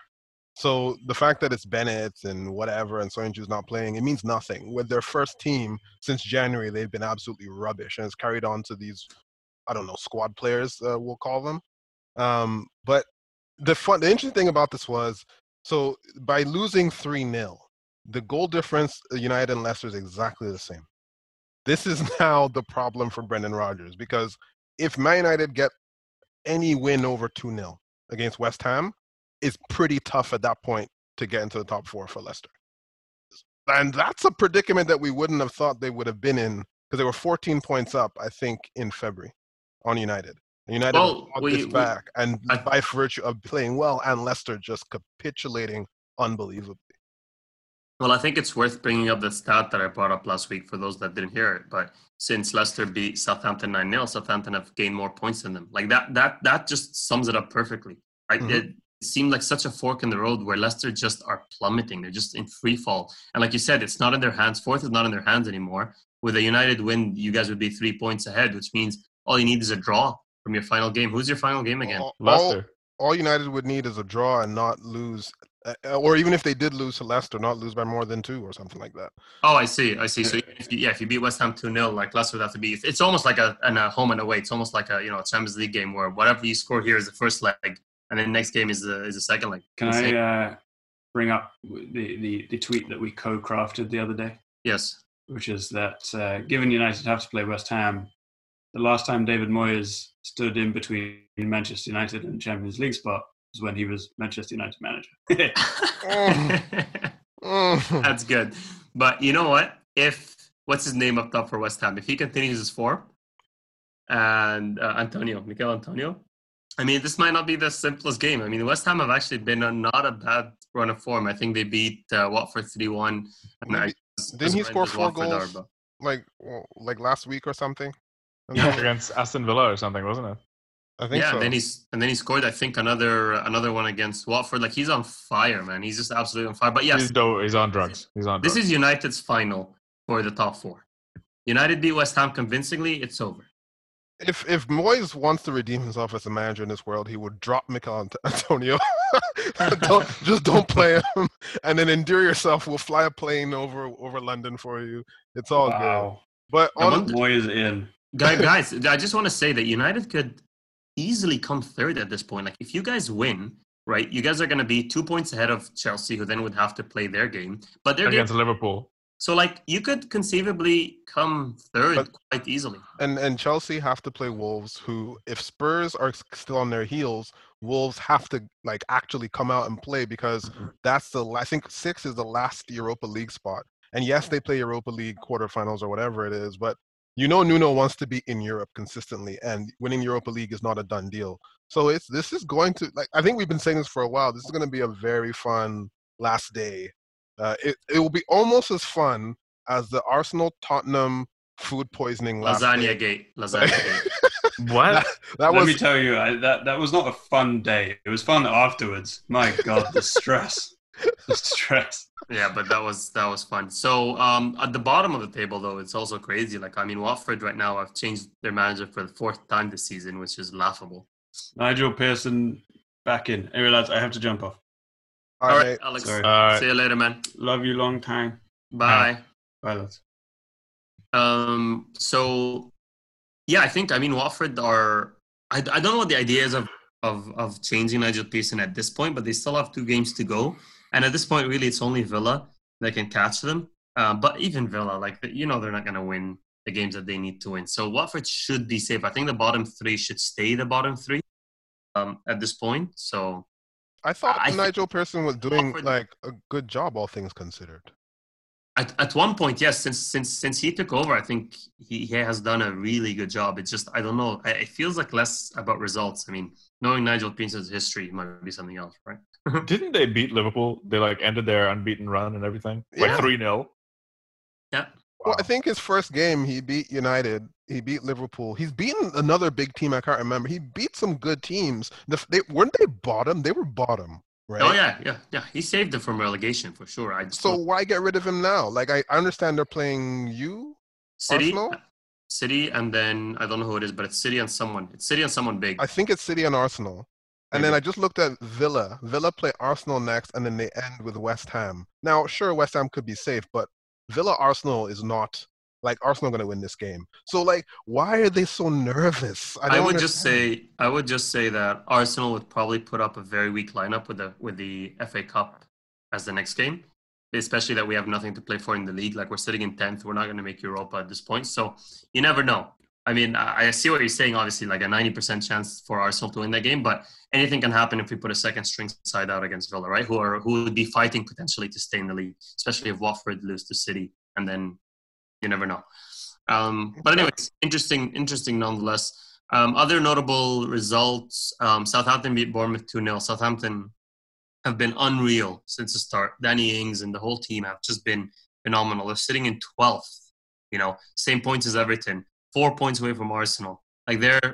so the fact that it's Bennett and whatever and Soyuncu's not playing, it means nothing. With their first team since January, they've been absolutely rubbish, and it's carried on to these, I don't know, squad players, uh, we'll call them. Um, but the fun, the interesting thing about this was, so by losing three 0 the goal difference uh, United and Leicester is exactly the same. This is (laughs) now the problem for Brendan Rodgers because if Man United get any win over 2 0 against West Ham, it's pretty tough at that point to get into the top four for Leicester. And that's a predicament that we wouldn't have thought they would have been in because they were 14 points up, I think, in February on United. United Well, we- this we- back, and I- by virtue of playing well, and Leicester just capitulating unbelievably. Well, I think it's worth bringing up the stat that I brought up last week for those that didn't hear it. But since Leicester beat Southampton 9 0, Southampton have gained more points than them. Like that, that, that just sums it up perfectly. I, Mhm. It seemed like such a fork in the road where Leicester just are plummeting. They're just in free fall. And like you said, it's not in their hands. Fourth is not in their hands anymore. With a United win, you guys would be three points ahead, which means all you need is a draw from your final game. Who's your final game again? All- all- Leicester. all United would need is a draw and not lose, uh, or even if they did lose to Leicester, not lose by more than two or something like that. Oh, I see. I see. So if you, yeah, if you beat West Ham two 0 like Leicester would have to be. It's almost like a, an, a home and away. It's almost like a you know a Champions League game where whatever you score here is the first leg, and then next game is the is the second leg. Can I uh, bring up the, the, the tweet that we co-crafted the other day, yes. which is that uh, given United have to play West Ham, the last time David Moyes stood in between Manchester United and Champions League spot was when he was Manchester United manager. (laughs) (laughs) That's good. But you know what? If what's his name up top for West Ham, if he continues his form, and uh, Antonio, Michail Antonio, I mean, this might not be the simplest game. I mean, West Ham have actually been on not a bad run of form. I think they beat uh, Watford three one. Didn't he score four goals? like like last week or something. Yeah. against Aston Villa or something, wasn't it? I think yeah, so. and then he's and then he scored. I think another another one against Watford. Like he's on fire, man. He's just absolutely on fire. But yes, He's, do- he's on drugs. He's on This drugs. is United's final for the top four. United beat West Ham convincingly. It's over. if if Moyes wants to redeem himself as a manager in this world, he would drop Michail (laughs) Antonio (laughs) don't, just don't play (laughs) him, and then endure yourself. We'll fly a plane over over London for you. It's all good. But Yeah, on, one- Boy is in. Guy- (laughs) guys, I just want to say that United could easily come third at this point. Like, if you guys win, right, you guys are going to be two points ahead of Chelsea, who then would have to play their game. But their game, against Liverpool. so like, you could conceivably come third But- quite easily. and and Chelsea have to play Wolves, who if Spurs are still on their heels, Wolves have to like actually come out and play because Mm-hmm. that's the I think six is the last Europa League spot. And yes, they play Europa League quarterfinals or whatever it is, but you know Nuno wants to be in Europe consistently, and winning Europa League is not a done deal. So it's this is going to like I think we've been saying this for a while. This is going to be a very fun last day. Uh, it it will be almost as fun as the Arsenal Tottenham food poisoning last day. Lasagna gate. Lasagna gate. (laughs) What? That Let was me tell you, I, that that was not a fun day. It was fun afterwards. My God, the (laughs) stress, the (laughs) stress. Yeah, but that was that was fun. So um, at the bottom of the table, though, it's also crazy. Like I mean, Watford right now have changed their manager for the fourth time this season, which is laughable. Nigel Pearson back in. Anyway, lads, I have to jump off. all All right. right, Alex. All right. See you later, man. Love you long time. Bye. Bye, lads. Um. So, yeah, I think I mean Watford are. I, I don't know what the idea is of of of changing Nigel Pearson at this point, but they still have two games to go, and at this point, really, it's only Villa that can catch them. Uh, but even Villa, like you know, they're not going to win the games that they need to win. So Watford should be safe. I think the bottom three should stay the bottom three um, at this point. So I thought I Nigel Pearson was doing Watford- like a good job, all things considered. At, at one point, yes, since since since he took over, I think he, he has done a really good job. It's just I don't know. It feels like less about results. I mean, knowing Nigel Pearson's history might be something else, right? Mm-hmm. Didn't they beat Liverpool? They like ended their unbeaten run and everything. Like Yeah. three 0 Yeah. Well, I think his first game he beat United. He beat Liverpool. He's beaten another big team. I can't remember. He beat some good teams. The, they weren't they bottom. They were bottom, right? Oh yeah, yeah, yeah. He saved them from relegation for sure. I just So don't- why get rid of him now? Like I, I understand they're playing you. City, Arsenal? Uh, City, and then I don't know who it is, but it's City and someone. It's City and someone big. I think it's City and Arsenal. And then I just looked at Villa. Villa play Arsenal next, and then they end with West Ham. Now, sure, West Ham could be safe, but Villa Arsenal is not like Arsenal going to win this game. So, like, why are they so nervous? I, don't would just say I would just say that Arsenal would probably put up a very weak lineup with the with the FA Cup as the next game, especially that we have nothing to play for in the league. Like we're sitting in tenth, we're not going to make Europa at this point. So you never know. I mean, I I see what you're saying. Obviously, like a ninety percent chance for Arsenal to win that game, but anything can happen if we put a second string side out against Villa, right? Who are who would be fighting potentially to stay in the league, especially if Watford lose to City, and then you never know. Um, but anyways, interesting, interesting nonetheless. Um, other notable results: um, Southampton beat Bournemouth two 0 Southampton have been unreal since the start. Danny Ings and the whole team have just been phenomenal. They're sitting in twelfth, you know, same points as Everton, four points away from Arsenal. Like they're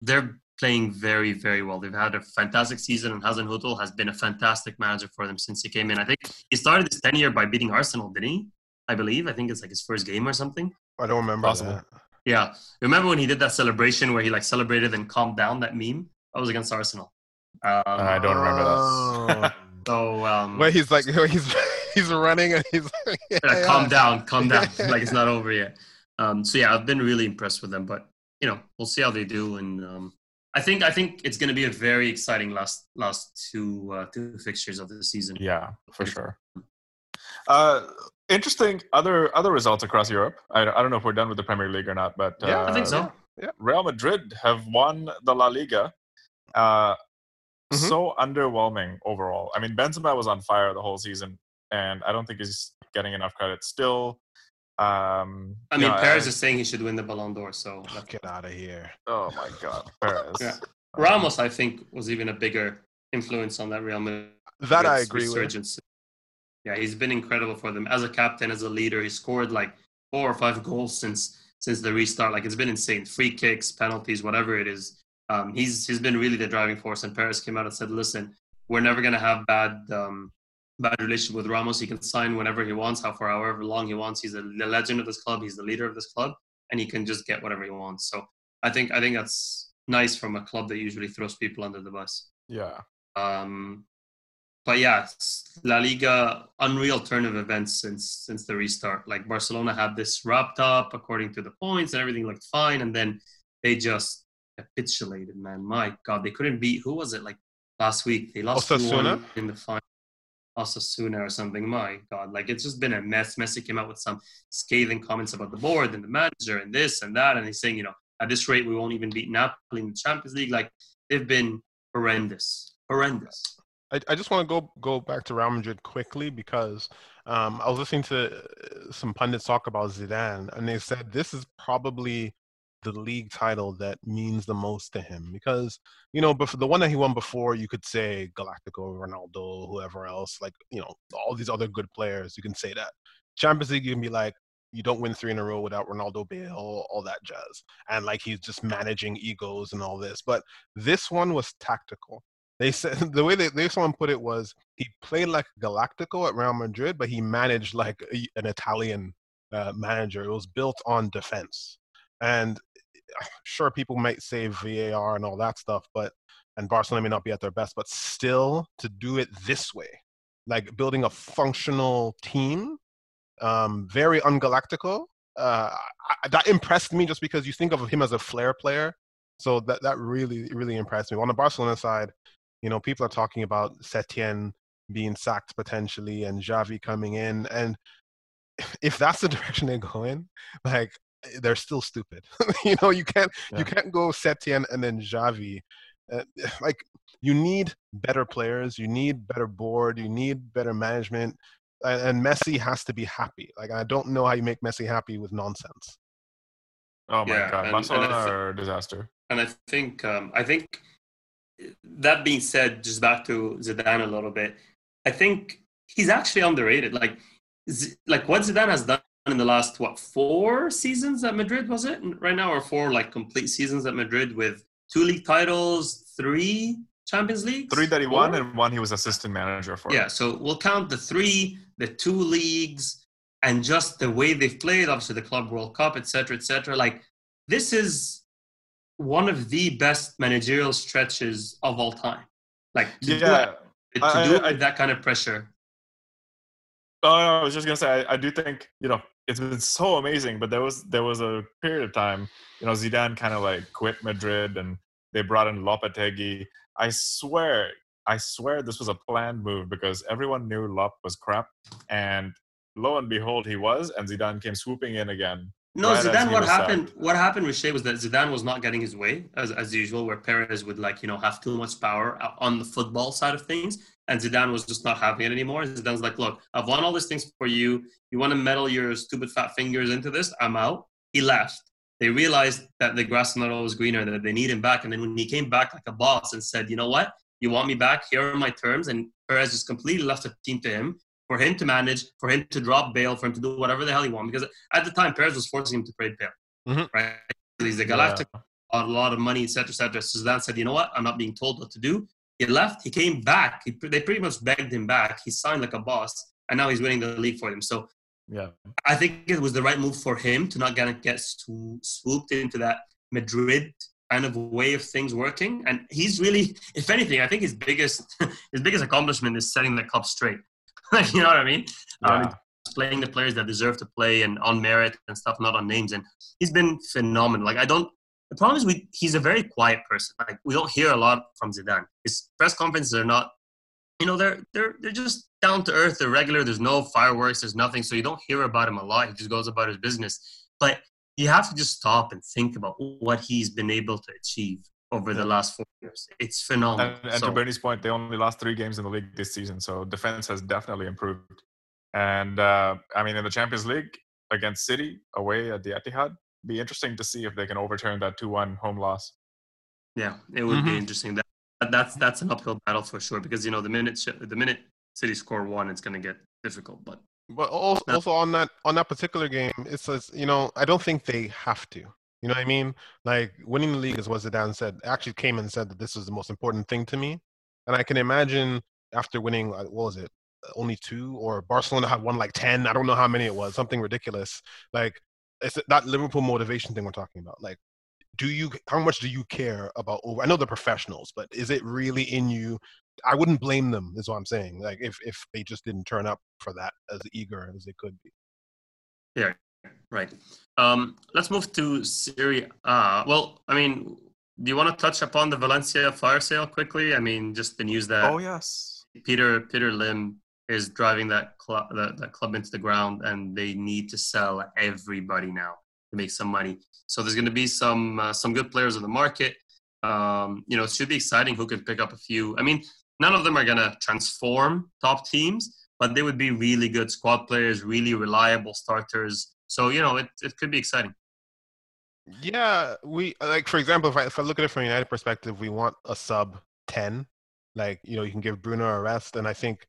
they're playing very, very well. They've had a fantastic season, and Hasenhüttl has been a fantastic manager for them since he came in. I think he started his tenure by beating Arsenal, didn't he? I believe. I think it's like his first game or something. I don't remember. Possible. that. Yeah. Remember when he did that celebration where he like celebrated and calmed down that meme? That was against Arsenal. Um, I don't remember that. Oh. so um Where he's like, (laughs) he's he's running and he's like, yeah, yeah. calm (laughs) down, calm down. (laughs) like it's not over yet. Um so yeah, I've been really impressed with them, but you know, we'll see how they do and um I think I think it's gonna be a very exciting last last two uh, two fixtures of the season. Yeah, for sure. (laughs) Uh, interesting other other results across Europe. I, I don't know if we're done with the Premier League or not, but Yeah, uh, I think so. Yeah, Real Madrid have won the La Liga. Uh, Mhm. So underwhelming overall. I mean, Benzema was on fire the whole season, and I don't think he's getting enough credit. Still, um, I mean know, Perez I- is saying he should win the Ballon d'Or, so that's Get out of here. Oh my God, (laughs) Perez. Yeah. Ramos, I think, was even a bigger influence on that Real Madrid That I Madrid's agree with. resurgence. Yeah, he's been incredible for them as a captain, as a leader. He scored like four or five goals since since the restart. Like it's been insane. Free kicks, penalties, whatever it is. Um, he's he's been really the driving force. And Perez came out and said, "Listen, we're never gonna have bad um, bad relationship with Ramos. He can sign whenever he wants, how for however long he wants. He's a, the legend of this club. He's the leader of this club, and he can just get whatever he wants. So I think I think that's nice from a club that usually throws people under the bus. Yeah. Um, but yeah, La Liga unreal turn of events since since the restart. Like Barcelona had this wrapped up according to the points and everything looked fine, and then they just capitulated. Man, my God, they couldn't beat who was it like last week? They lost Osasuna? 2-1 in the final. Osasuna or something. My God, like it's just been a mess. Messi came out with some scathing comments about the board and the manager and this and that, and he's saying, you know, at this rate we won't even beat Napoli in the Champions League. Like they've been horrendous, horrendous. I, I just want to go go back to Real Madrid quickly because um, I was listening to uh, some pundits talk about Zidane, and they said this is probably the league title that means the most to him because you know, but the one that he won before, you could say Galactico, Ronaldo, whoever else, like you know, all these other good players. You can say that Champions League, you can be like, you don't win three in a row without Ronaldo Bale, all that jazz, and like he's just managing egos and all this. But this one was tactical. They said (laughs) the way they, they someone put it was he played like Galactico at Real Madrid, but he managed like a, an Italian uh, manager. It was built on defense, and sure people might say VAR and all that stuff, but and Barcelona may not be at their best, but still to do it this way, like building a functional team, um, very ungalactical. Uh, I, that impressed me just because you think of him as a flair player. So that that really really impressed me. On the Barcelona side, you know, people are talking about Setien being sacked potentially and Xavi coming in, and if that's the (laughs) direction they're going, like they're still stupid. (laughs) you know, you can't yeah. you can't go Setien and then Xavi. Uh, (sighs) like you need better players, you need better board, you need better management, and, and Messi has to be happy. Like I don't know how you make Messi happy with nonsense. Oh my yeah, god, and, Barcelona and are disaster. And I think um, I think that being said, just back to Zidane a little bit, I think he's actually underrated. Like, like what Zidane has done in the last what four seasons at Madrid was it right now, or four like complete seasons at Madrid with two league titles, three Champions League, three that he four? won, and one he was assistant manager for. Yeah, so we'll count the three, the two leagues, and just the way they've played. Obviously, the Club World Cup, etc., etc. Like this is one of the best managerial stretches of all time. Like to yeah, do it, to I, do it I, with that kind of pressure. Oh, no, I was just gonna say I, I do think you know it's been so amazing. But there was there was a period of time, you know, Zidane kind of like quit Madrid and they brought in Lopetegui. I swear, I swear this was a planned move because everyone knew Lop was crap, and lo and behold, he was, and Zidane came swooping in again. No, right Zidane. What happened? Sacked. What happened with Shea was that Zidane was not getting his way as as usual, where Perez would like you know have too much power uh, on the football side of things, and Zidane was just not having it anymore. Zidane's like, look, I've won all these things for you. You want to meddle your stupid fat fingers into this? I'm out. He left. They realized that the grass is not always greener, that they need him back. And then when he came back like a boss and said, you know what? You want me back? Here are my terms. And Perez just completely left the team to him for him to manage, for him to drop Bale, for him to do whatever the hell he wanted. Because at the time, Perez was forcing him to trade Bale, mm-hmm. right? He's the Galactic, yeah. a lot of money, etc., etc. So Zidane said, you know what? I'm not being told what to do. He left. He came back. He, they pretty much begged him back. He signed like a boss, and now he's winning the league for them. So, yeah, I think it was the right move for him to not get get swooped into that Madrid kind of way of things working. And he's really, if anything, I think his biggest (laughs) his biggest accomplishment is setting the club straight. (laughs) you know what I mean? Yeah. Um, playing the players that deserve to play and on merit and stuff, not on names. And he's been phenomenal. Like I don't the problem is we he's a very quiet person. Like we don't hear a lot from Zidane. His press conferences are not, you know, they're they're they're just down to earth. They're regular. There's no fireworks. There's nothing. So you don't hear about him a lot. He just goes about his business. But you have to just stop and think about what he's been able to achieve over the last four years. It's phenomenal. And, and so, to Bernie's point, they only lost three games in the league this season, so defense has definitely improved. And uh, I mean, in the Champions League against City away at the Etihad, be interesting to see if they can overturn that 2-1 home loss. Yeah, it would mm-hmm. be interesting. That that's that's an uphill battle for sure because you know the minute the minute City score one, it's going to get difficult. But but also, also on that on that particular game, it says you know I don't think they have to. You know what I mean? Like winning the league is what Zidane said. Actually, came and said that this was the most important thing to me, and I can imagine after winning, what was it? Only two, or Barcelona had won like ten. I don't know how many it was. Something ridiculous. Like it's that Liverpool motivation thing we're talking about. Like do you how much do you care about over? I know they're professionals, but is it really in you? I wouldn't blame them. Is what I'm saying. Like if if they just didn't turn up for that as eager as they could be. Yeah, right. Um, let's move to Serie A. Well, I mean, do you want to touch upon the Valencia fire sale quickly? I mean, just the news that Oh yes. Peter Peter Lim is driving that club that, that club into the ground, and they need to sell everybody now to make some money. So there's going to be some uh, some good players in the market. Um, you know, it should be exciting who can pick up a few. I mean, none of them are going to transform top teams, but they would be really good squad players, really reliable starters. So you know, it it could be exciting. Yeah, we like for example, if I if I look at it from a United perspective, we want a sub ten. Like you know, you can give Bruno a rest, and I think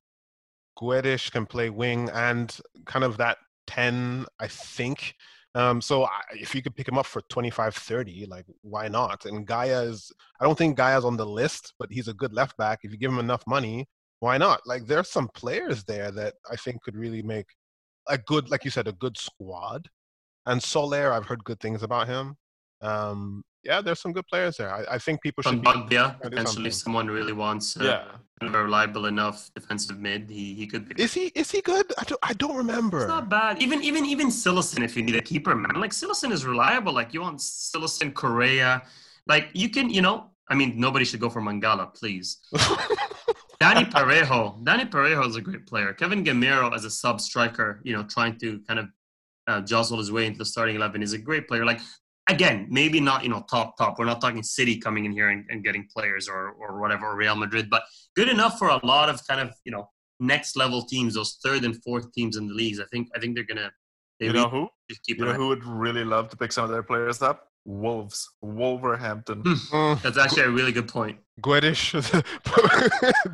Guedes can play wing and kind of that ten. I think. Um, so I, if you could pick him up for 25, 30, like why not? And Gayà is, I don't think Gayà's on the list, but he's a good left back. If you give him enough money, why not? Like there's some players there that I think could really make a good, like you said, a good squad. And Soler, I've heard good things about him. Um, yeah, there's some good players there. I, I think people should be. Do potentially, if someone really wants uh, Yeah. a reliable enough defensive mid, he, he could be. Is he is he good? I don't I don't remember. It's not bad. Even even even Cillessen, if you need a keeper, man. Like Cillessen is reliable. Like you want Cillessen, Correa. Like you can, you know. I mean, nobody should go for Mangala, please. (laughs) Dani Parejo. Dani Parejo is a great player. Kevin Gameiro as a sub striker, you know, trying to kind of uh, jostle his way into the starting eleven is a great player. Like again, maybe not you know top top. We're not talking City coming in here and, and getting players or or whatever or Real Madrid, but good enough for a lot of kind of you know next level teams, those third and fourth teams in the leagues. I think I think they're gonna they You know who? just keep You know who would really love to pick some of their players up? Wolves. Wolverhampton. Mm, (laughs) That's actually a really good point. Guedes,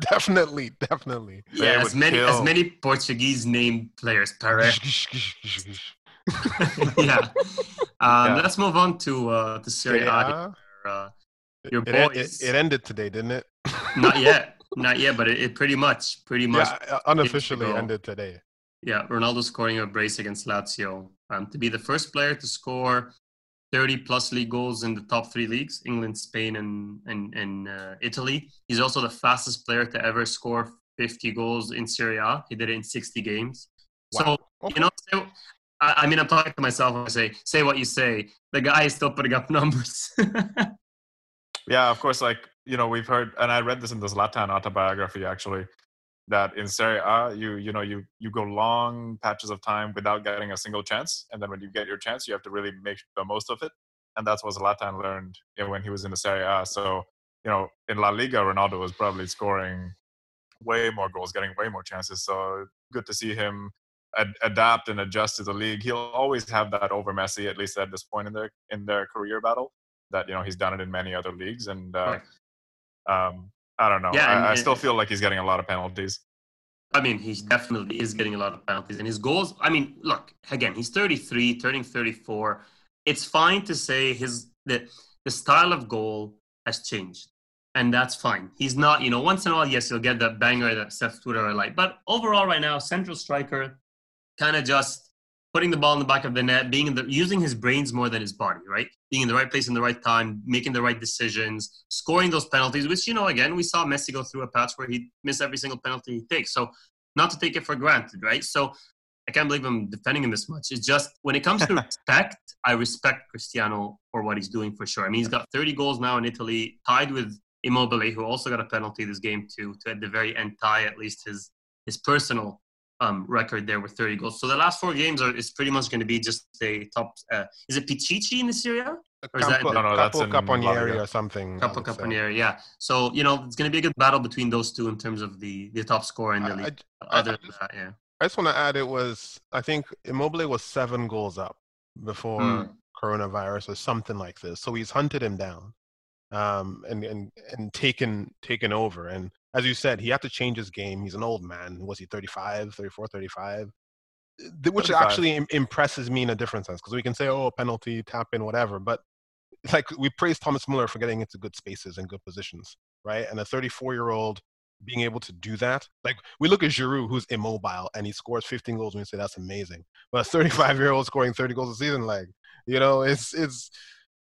(laughs) definitely, definitely. Yeah, as would many as many Portuguese named players. Pare. (laughs) yeah. Um, Yeah. Let's move on to uh, to Serie A. Yeah. Uh, Your It, it, boys- it ended today, didn't it? not yet, (laughs) not yet, but it, it pretty much, pretty much. Yeah, uh, unofficially ended today. Yeah, Ronaldo scoring a brace against Lazio um, to be the first player to score 30 plus league goals in the top three leagues England, Spain, and, and, and uh, Italy. He's also the fastest player to ever score 50 goals in Serie A. He did it in 60 games. So, Okay. you know, I, I mean, I'm talking to myself I say, say what you say. The guy is still putting up (laughs) numbers. Yeah, of course. Like you know, we've heard, and I read this in the Zlatan autobiography actually, that in Serie A, you you know, you you go long patches of time without getting a single chance, and then when you get your chance, you have to really make the most of it, and that's what Zlatan learned you know, when he was in the Serie A. So you know, in La Liga, Ronaldo was probably scoring way more goals, getting way more chances. So good to see him ad- adapt and adjust to the league. He'll always have that over Messi, at least at this point in their in their career battle. That you know he's done it in many other leagues, and uh, um, I don't know. Yeah, I, and- I still feel like he's getting a lot of penalties. I mean, he definitely is getting a lot of penalties. And his goals, I mean, look, again, he's 33, turning 34. It's fine to say his the, the style of goal has changed. And that's fine. He's not, you know, once in a while, yes, he'll get that banger that Seth Twitter like. But overall, right now, central striker, kind of just putting the ball in the back of the net, being in the, using his brains more than his body, right? Being in the right place in the right time, making the right decisions, scoring those penalties, which, you know, again, we saw Messi go through a patch where he missed every single penalty he takes. So not to take it for granted, right? So I can't believe I'm defending him this much. It's just when it comes to (laughs) respect, I respect Cristiano for what he's doing for sure. I mean, he's got 30 goals now in Italy, tied with Immobile, who also got a penalty this game too, to at the very end tie at least his his personal um, record there with 30 goals. So the last four games are is pretty much going to be just a top. Uh, is it Pichichi in the Serie A? Or is that- Campo, No, no, that's Capo in Caponieri or something. Capo would. Caponieri, yeah. So you know it's going to be a good battle between those two in terms of the the top scorer in the I, I, league. I- Other I than just- that, yeah. I just want to add it was I think Immobile was seven goals up before Hmm. coronavirus or something like this. So he's hunted him down, um, and and and taken taken over. And as you said, he had to change his game. He's an old man. Was he 35, 34, 35? Th- Which 35. actually im- impresses me in a different sense because we can say, oh, penalty, tap in, whatever. But like we praise Thomas Muller for getting into good spaces and good positions, right? And a 34 year old being able to do that. Like we look at Giroud, who's immobile, and he scores 15 goals, and we say that's amazing. But a 35 year old scoring 30 goals a season, like you know, it's it's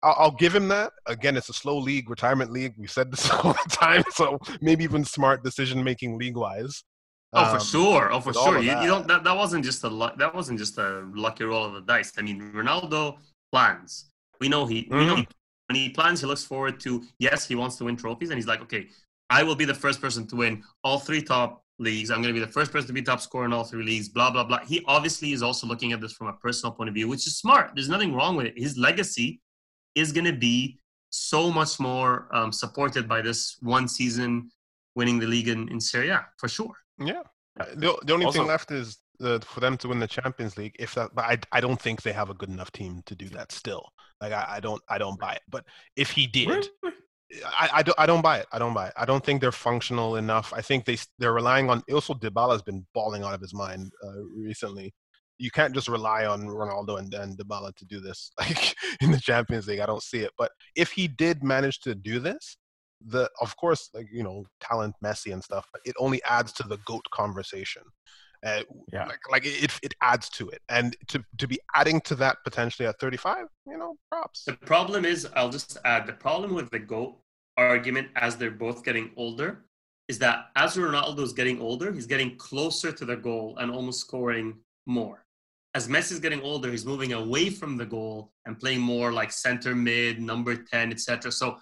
I'll, I'll give him that. Again, it's a slow league, retirement league. We said this (laughs) all the time, so maybe even smart decision making league wise. Oh, for Um, sure. Oh, for sure. You, that. you don't. That, that wasn't just a luck. That wasn't just a lucky roll of the dice. I mean, Ronaldo plans. We know he. We know he, when he plans, he looks forward to. Yes, he wants to win trophies, and he's like, okay, I will be the first person to win all three top leagues. I'm going to be the first person to be top scorer in all three leagues. Blah blah blah. He obviously is also looking at this from a personal point of view, which is smart. There's nothing wrong with it. His legacy is going to be so much more um, supported by this one season winning the league in, in Serie A for sure. Yeah. The, the only Also- thing left is uh, for them to win the Champions League. If that, but I, I don't think they have a good enough team to do that. Still, like I, I don't, I don't buy it. But if he did, I, I don't, I don't buy it. I don't buy it. I don't think they're functional enough. I think they they're relying on. Also, Dybala has been balling out of his mind uh, recently. You can't just rely on Ronaldo and, and Dybala to do this. (laughs) Like in the Champions League, I don't see it. But if he did manage to do this, the of course, like you know, talent, Messi and stuff, it only adds to the goat conversation. Uh, Yeah. like like it, it adds to it, and to to be adding to that potentially at 35, you know, props. The problem is, I'll just add the problem with the GOAT argument as they're both getting older is that as Ronaldo is getting older, he's getting closer to the goal and almost scoring more. As Messi's getting older, he's moving away from the goal and playing more like center mid, number 10, etc. So,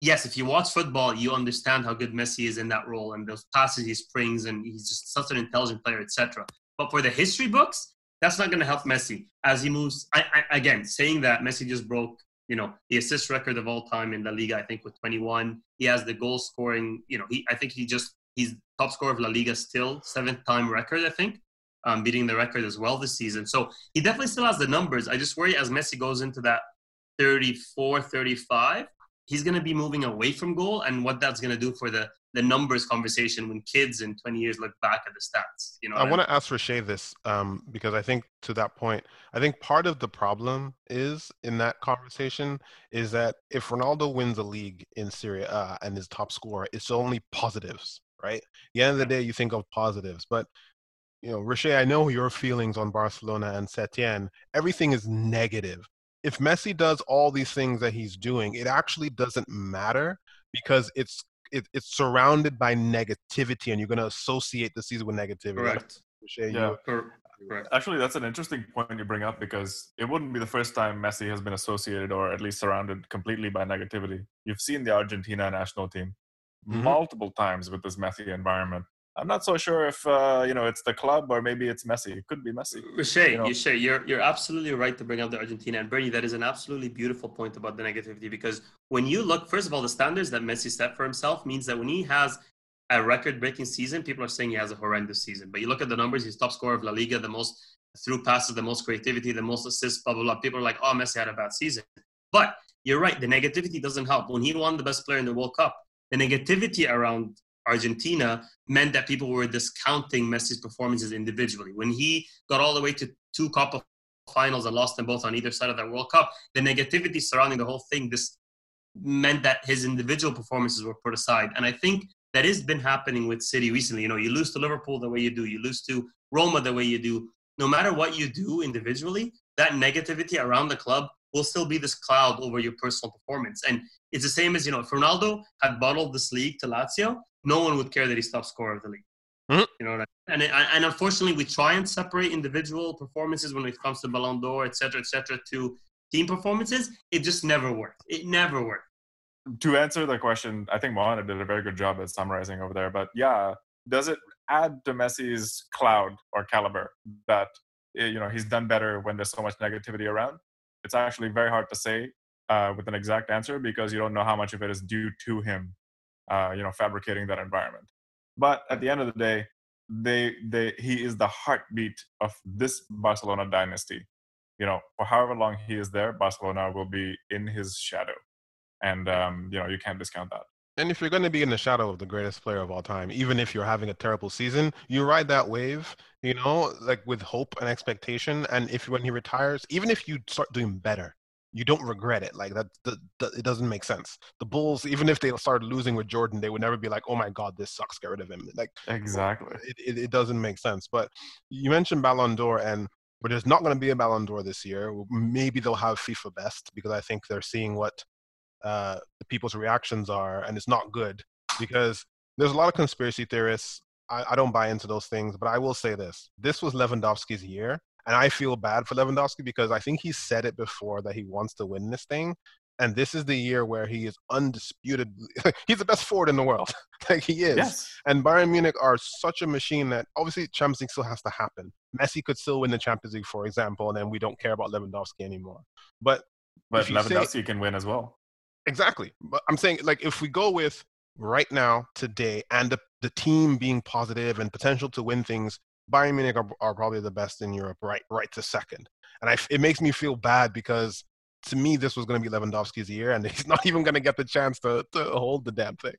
yes, if you watch football, you understand how good Messi is in that role and those passes he springs, and he's just such an intelligent player, etc. But for the history books, that's not going to help Messi as he moves. I, I, again, saying that Messi just broke, you know, the assist record of all time in La Liga. I think with 21, he has the goal scoring. You know, he I think he just he's top scorer of La Liga still, seventh time record. I think, um, beating the record as well this season. So he definitely still has the numbers. I just worry as Messi goes into that 34, 35, he's going to be moving away from goal, and what that's going to do for the the numbers conversation when kids in 20 years look back at the stats. You know, I want to ask Rashay this um, because I think to that point, I think part of the problem is in that conversation is that if Ronaldo wins a league in Serie A and is top scorer, it's only positives, right? At the end of the day, you think of positives, but you know, Rashay, I know your feelings on Barcelona and Setien. Everything is negative. If Messi does all these things that he's doing, it actually doesn't matter because it's it, it's surrounded by negativity, and you're going to associate the season with negativity. correct. Rashay, Yeah. you- Cor- correct. Actually, that's an interesting point you bring up because it wouldn't be the first time Messi has been associated or at least surrounded completely by negativity. You've seen the Argentina national team Mhm. multiple times with this Messi environment. I'm not so sure if uh, you know it's the club or maybe it's Messi. It could be Messi. Riche, You know. Riche, you're you're absolutely right to bring up the Argentina and Bernie. That is an absolutely beautiful point about the negativity because when you look, first of all, the standards that Messi set for himself means that when he has a record-breaking season, people are saying he has a horrendous season. But you look at the numbers; he's top scorer of La Liga, the most through passes, the most creativity, the most assists, blah blah blah. People are like, "Oh, Messi had a bad season," but you're right. The negativity doesn't help. When he won the best player in the World Cup, the negativity around Argentina meant that people were discounting Messi's performances individually. When he got all the way to two Copa finals and lost them both on either side of that World Cup, the negativity surrounding the whole thing this meant that his individual performances were put aside. And I think that has been happening with City recently. You know, you lose to Liverpool the way you do, you lose to Roma the way you do. No matter what you do individually, that negativity around the club will still be this cloud over your personal performance. And it's the same as, you know, if Ronaldo had bottled this league to Lazio, no one would care that he's top scorer of the league. Mhm. You know what I mean? And, and unfortunately, we try and separate individual performances when it comes to Ballon d'Or, et cetera, et cetera, to team performances. It just never worked. It never worked. To answer the question, I think Mohamed did a very good job at summarizing over there. But yeah, does it add to Messi's cloud or caliber that eh, you know he's done better when there's so much negativity around? It's actually very hard to say uh, with an exact answer because you don't know how much of it is due to him, uh, you know, fabricating that environment. But at the end of the day, they they he is the heartbeat of this Barcelona dynasty. You know, for however long he is there, Barcelona will be in his shadow, and um, you know you can't discount that. And if you're going to be in the shadow of the greatest player of all time, even if you're having a terrible season, you ride that wave, you know, like with hope and expectation. And if when he retires, even if you start doing better, you don't regret it. Like that, that, that it doesn't make sense. The Bulls, even if they started losing with Jordan, they would never be like, "Oh my God, this sucks. Get rid of him." Like Exactly. it, it, it doesn't make sense. But you mentioned Ballon d'Or, and but there's not going to be a Ballon d'Or this year. Maybe they'll have FIFA Best because I think they're seeing what uh, the people's reactions are, and it's not good because there's a lot of conspiracy theorists. I, I don't buy into those things, but I will say this: this was Lewandowski's year, and I feel bad for Lewandowski because I think he said it before that he wants to win this thing, and this is the year where he is undisputed. (laughs) he's the best forward in the world, (laughs) like he is. Yes. And Bayern Munich are such a machine that obviously Champions League still has to happen. Messi could still win the Champions League, for example, and then we don't care about Lewandowski anymore. But But you say- Lewandowski can win as well. Exactly. But I'm saying, like, if we go with right now, today, and the, the team being positive and potential to win things, Bayern Munich are, are probably the best in Europe, right, right to second. And I, it makes me feel bad because to me, this was going to be Lewandowski's year, and (laughs) he's not even going to get the chance to, to hold the damn thing.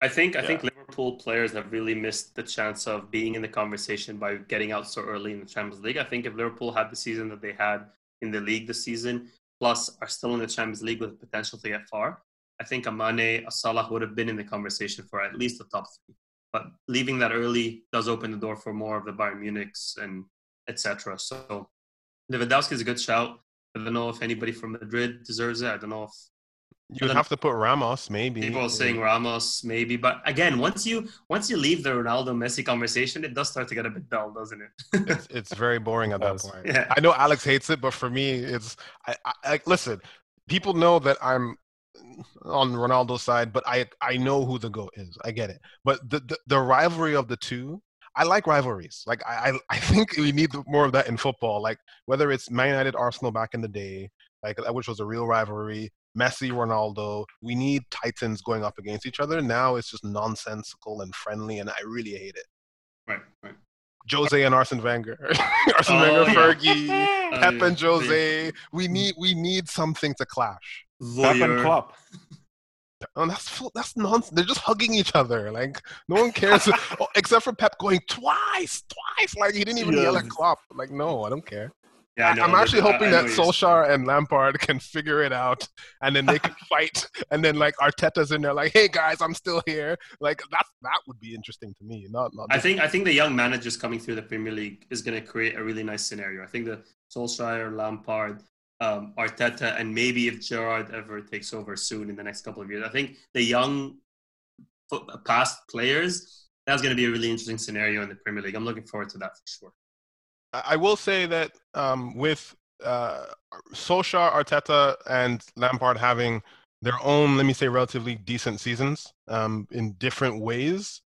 I think I Yeah. think Liverpool players have really missed the chance of being in the conversation by getting out so early in the Champions League. I think if Liverpool had the season that they had in the league this season, plus are still in the Champions League with the potential to get far, I think a Mane, a Salah would have been in the conversation for at least the top three. But leaving that early does open the door for more of the Bayern Munichs and etc. So Lewandowski is a good shout. I don't know if anybody from Madrid deserves it. I don't know if You would have to put Ramos, maybe. People are saying Ramos, maybe, but again, once you once you leave the Ronaldo Messi conversation, it does start to get a bit dull, doesn't it? (laughs) it's, it's very boring at that point. yeah, I know Alex hates it, but for me, it's I, I, I listen. People know that I'm on Ronaldo's side, but I I know who the goat is. I get it, but the the, the rivalry of the two. I like rivalries. Like I, I, (laughs) think we need more of that in football. Like whether it's Man United, Arsenal back in the day, like which was a real rivalry. Messi, Ronaldo. We need titans going up against each other. Now it's just nonsensical and friendly, and I really hate it. right, right. Jose and Arsene Wenger, (laughs) Arsene Oh, Wenger, yeah. Fergie. Uh, (laughs) Pep and. Jose. We need we need something to clash. Pep and Klopp. Oh, that's that's nonsense. They're just hugging each other. Like no one cares, (laughs) oh, except for Pep going twice, twice. Like he didn't even Yeah. yell at Klopp. Like no, I don't care. Yeah, I I'm actually hoping that. Solskjaer and Lampard (laughs) can figure it out, and then they can (laughs) fight. And then like Arteta's in there, like, hey guys, I'm still here. Like that that would be interesting to me. Not not. I think I think the young managers coming through the Premier League is going to create a really nice scenario. I think the Solskjaer, Lampard, um, Arteta, and maybe if Gerrard ever takes over soon in the next couple of years, I think the young past players that's going to be a really interesting scenario in the Premier League. I'm looking forward to that for sure. I will say that um, with uh, Solskjaer, Arteta, and Lampard having their own, let me say, relatively decent seasons um, in different ways,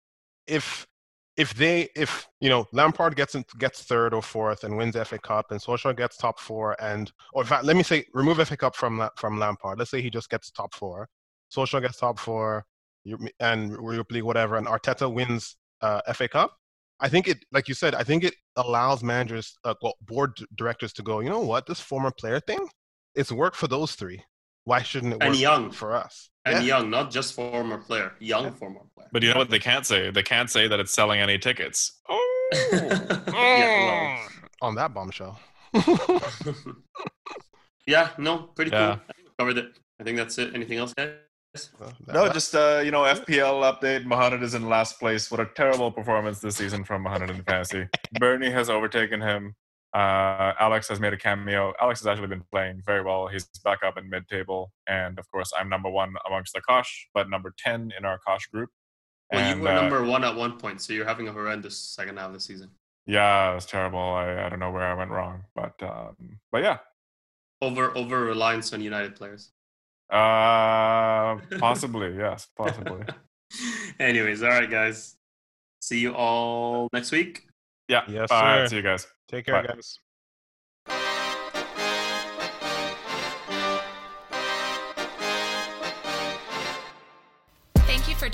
if if they if you know Lampard gets in, gets third or fourth and wins FA Cup, and Solskjaer gets top four, and or fact, let me say remove FA Cup from from Lampard. Let's say he just gets top four. Solskjaer gets top four, and Europa League, whatever, and Arteta wins uh, FA Cup. I think it, like you said, I think it allows managers, uh, well, board directors to go, you know what, this former player thing, it's worked for those three. Why shouldn't it And work young. for us? And Yeah. young, not just former player, young Yeah. former player. But you know what they can't say? They can't say that it's selling any tickets. (laughs) Oh. yeah, On that bombshell. (laughs) yeah, no, pretty Yeah. cool. I think we covered it. I think that's it. Anything else, guys? Well, that- No, just uh, you know, FPL update. Mohamed is in last place. What a terrible performance this season from Mohamed in fantasy. Bernie has overtaken him. Uh, Alex has made a cameo. Alex has actually been playing very well. He's back up in mid-table, and of course, I'm number one amongst the Kosh, but number ten in our Kosh group. Well, and you were uh, number one at one point, so you're having a horrendous second half of the season. yeah, it was terrible. I, I don't know where I went wrong, but um, but yeah, Over over reliance on United players. Uh, (laughs) possibly yes, possibly. (laughs) Anyways, all right, guys. See you all next week. Yeah. Yes, All right, sir. see you guys. Take care, Bye. guys.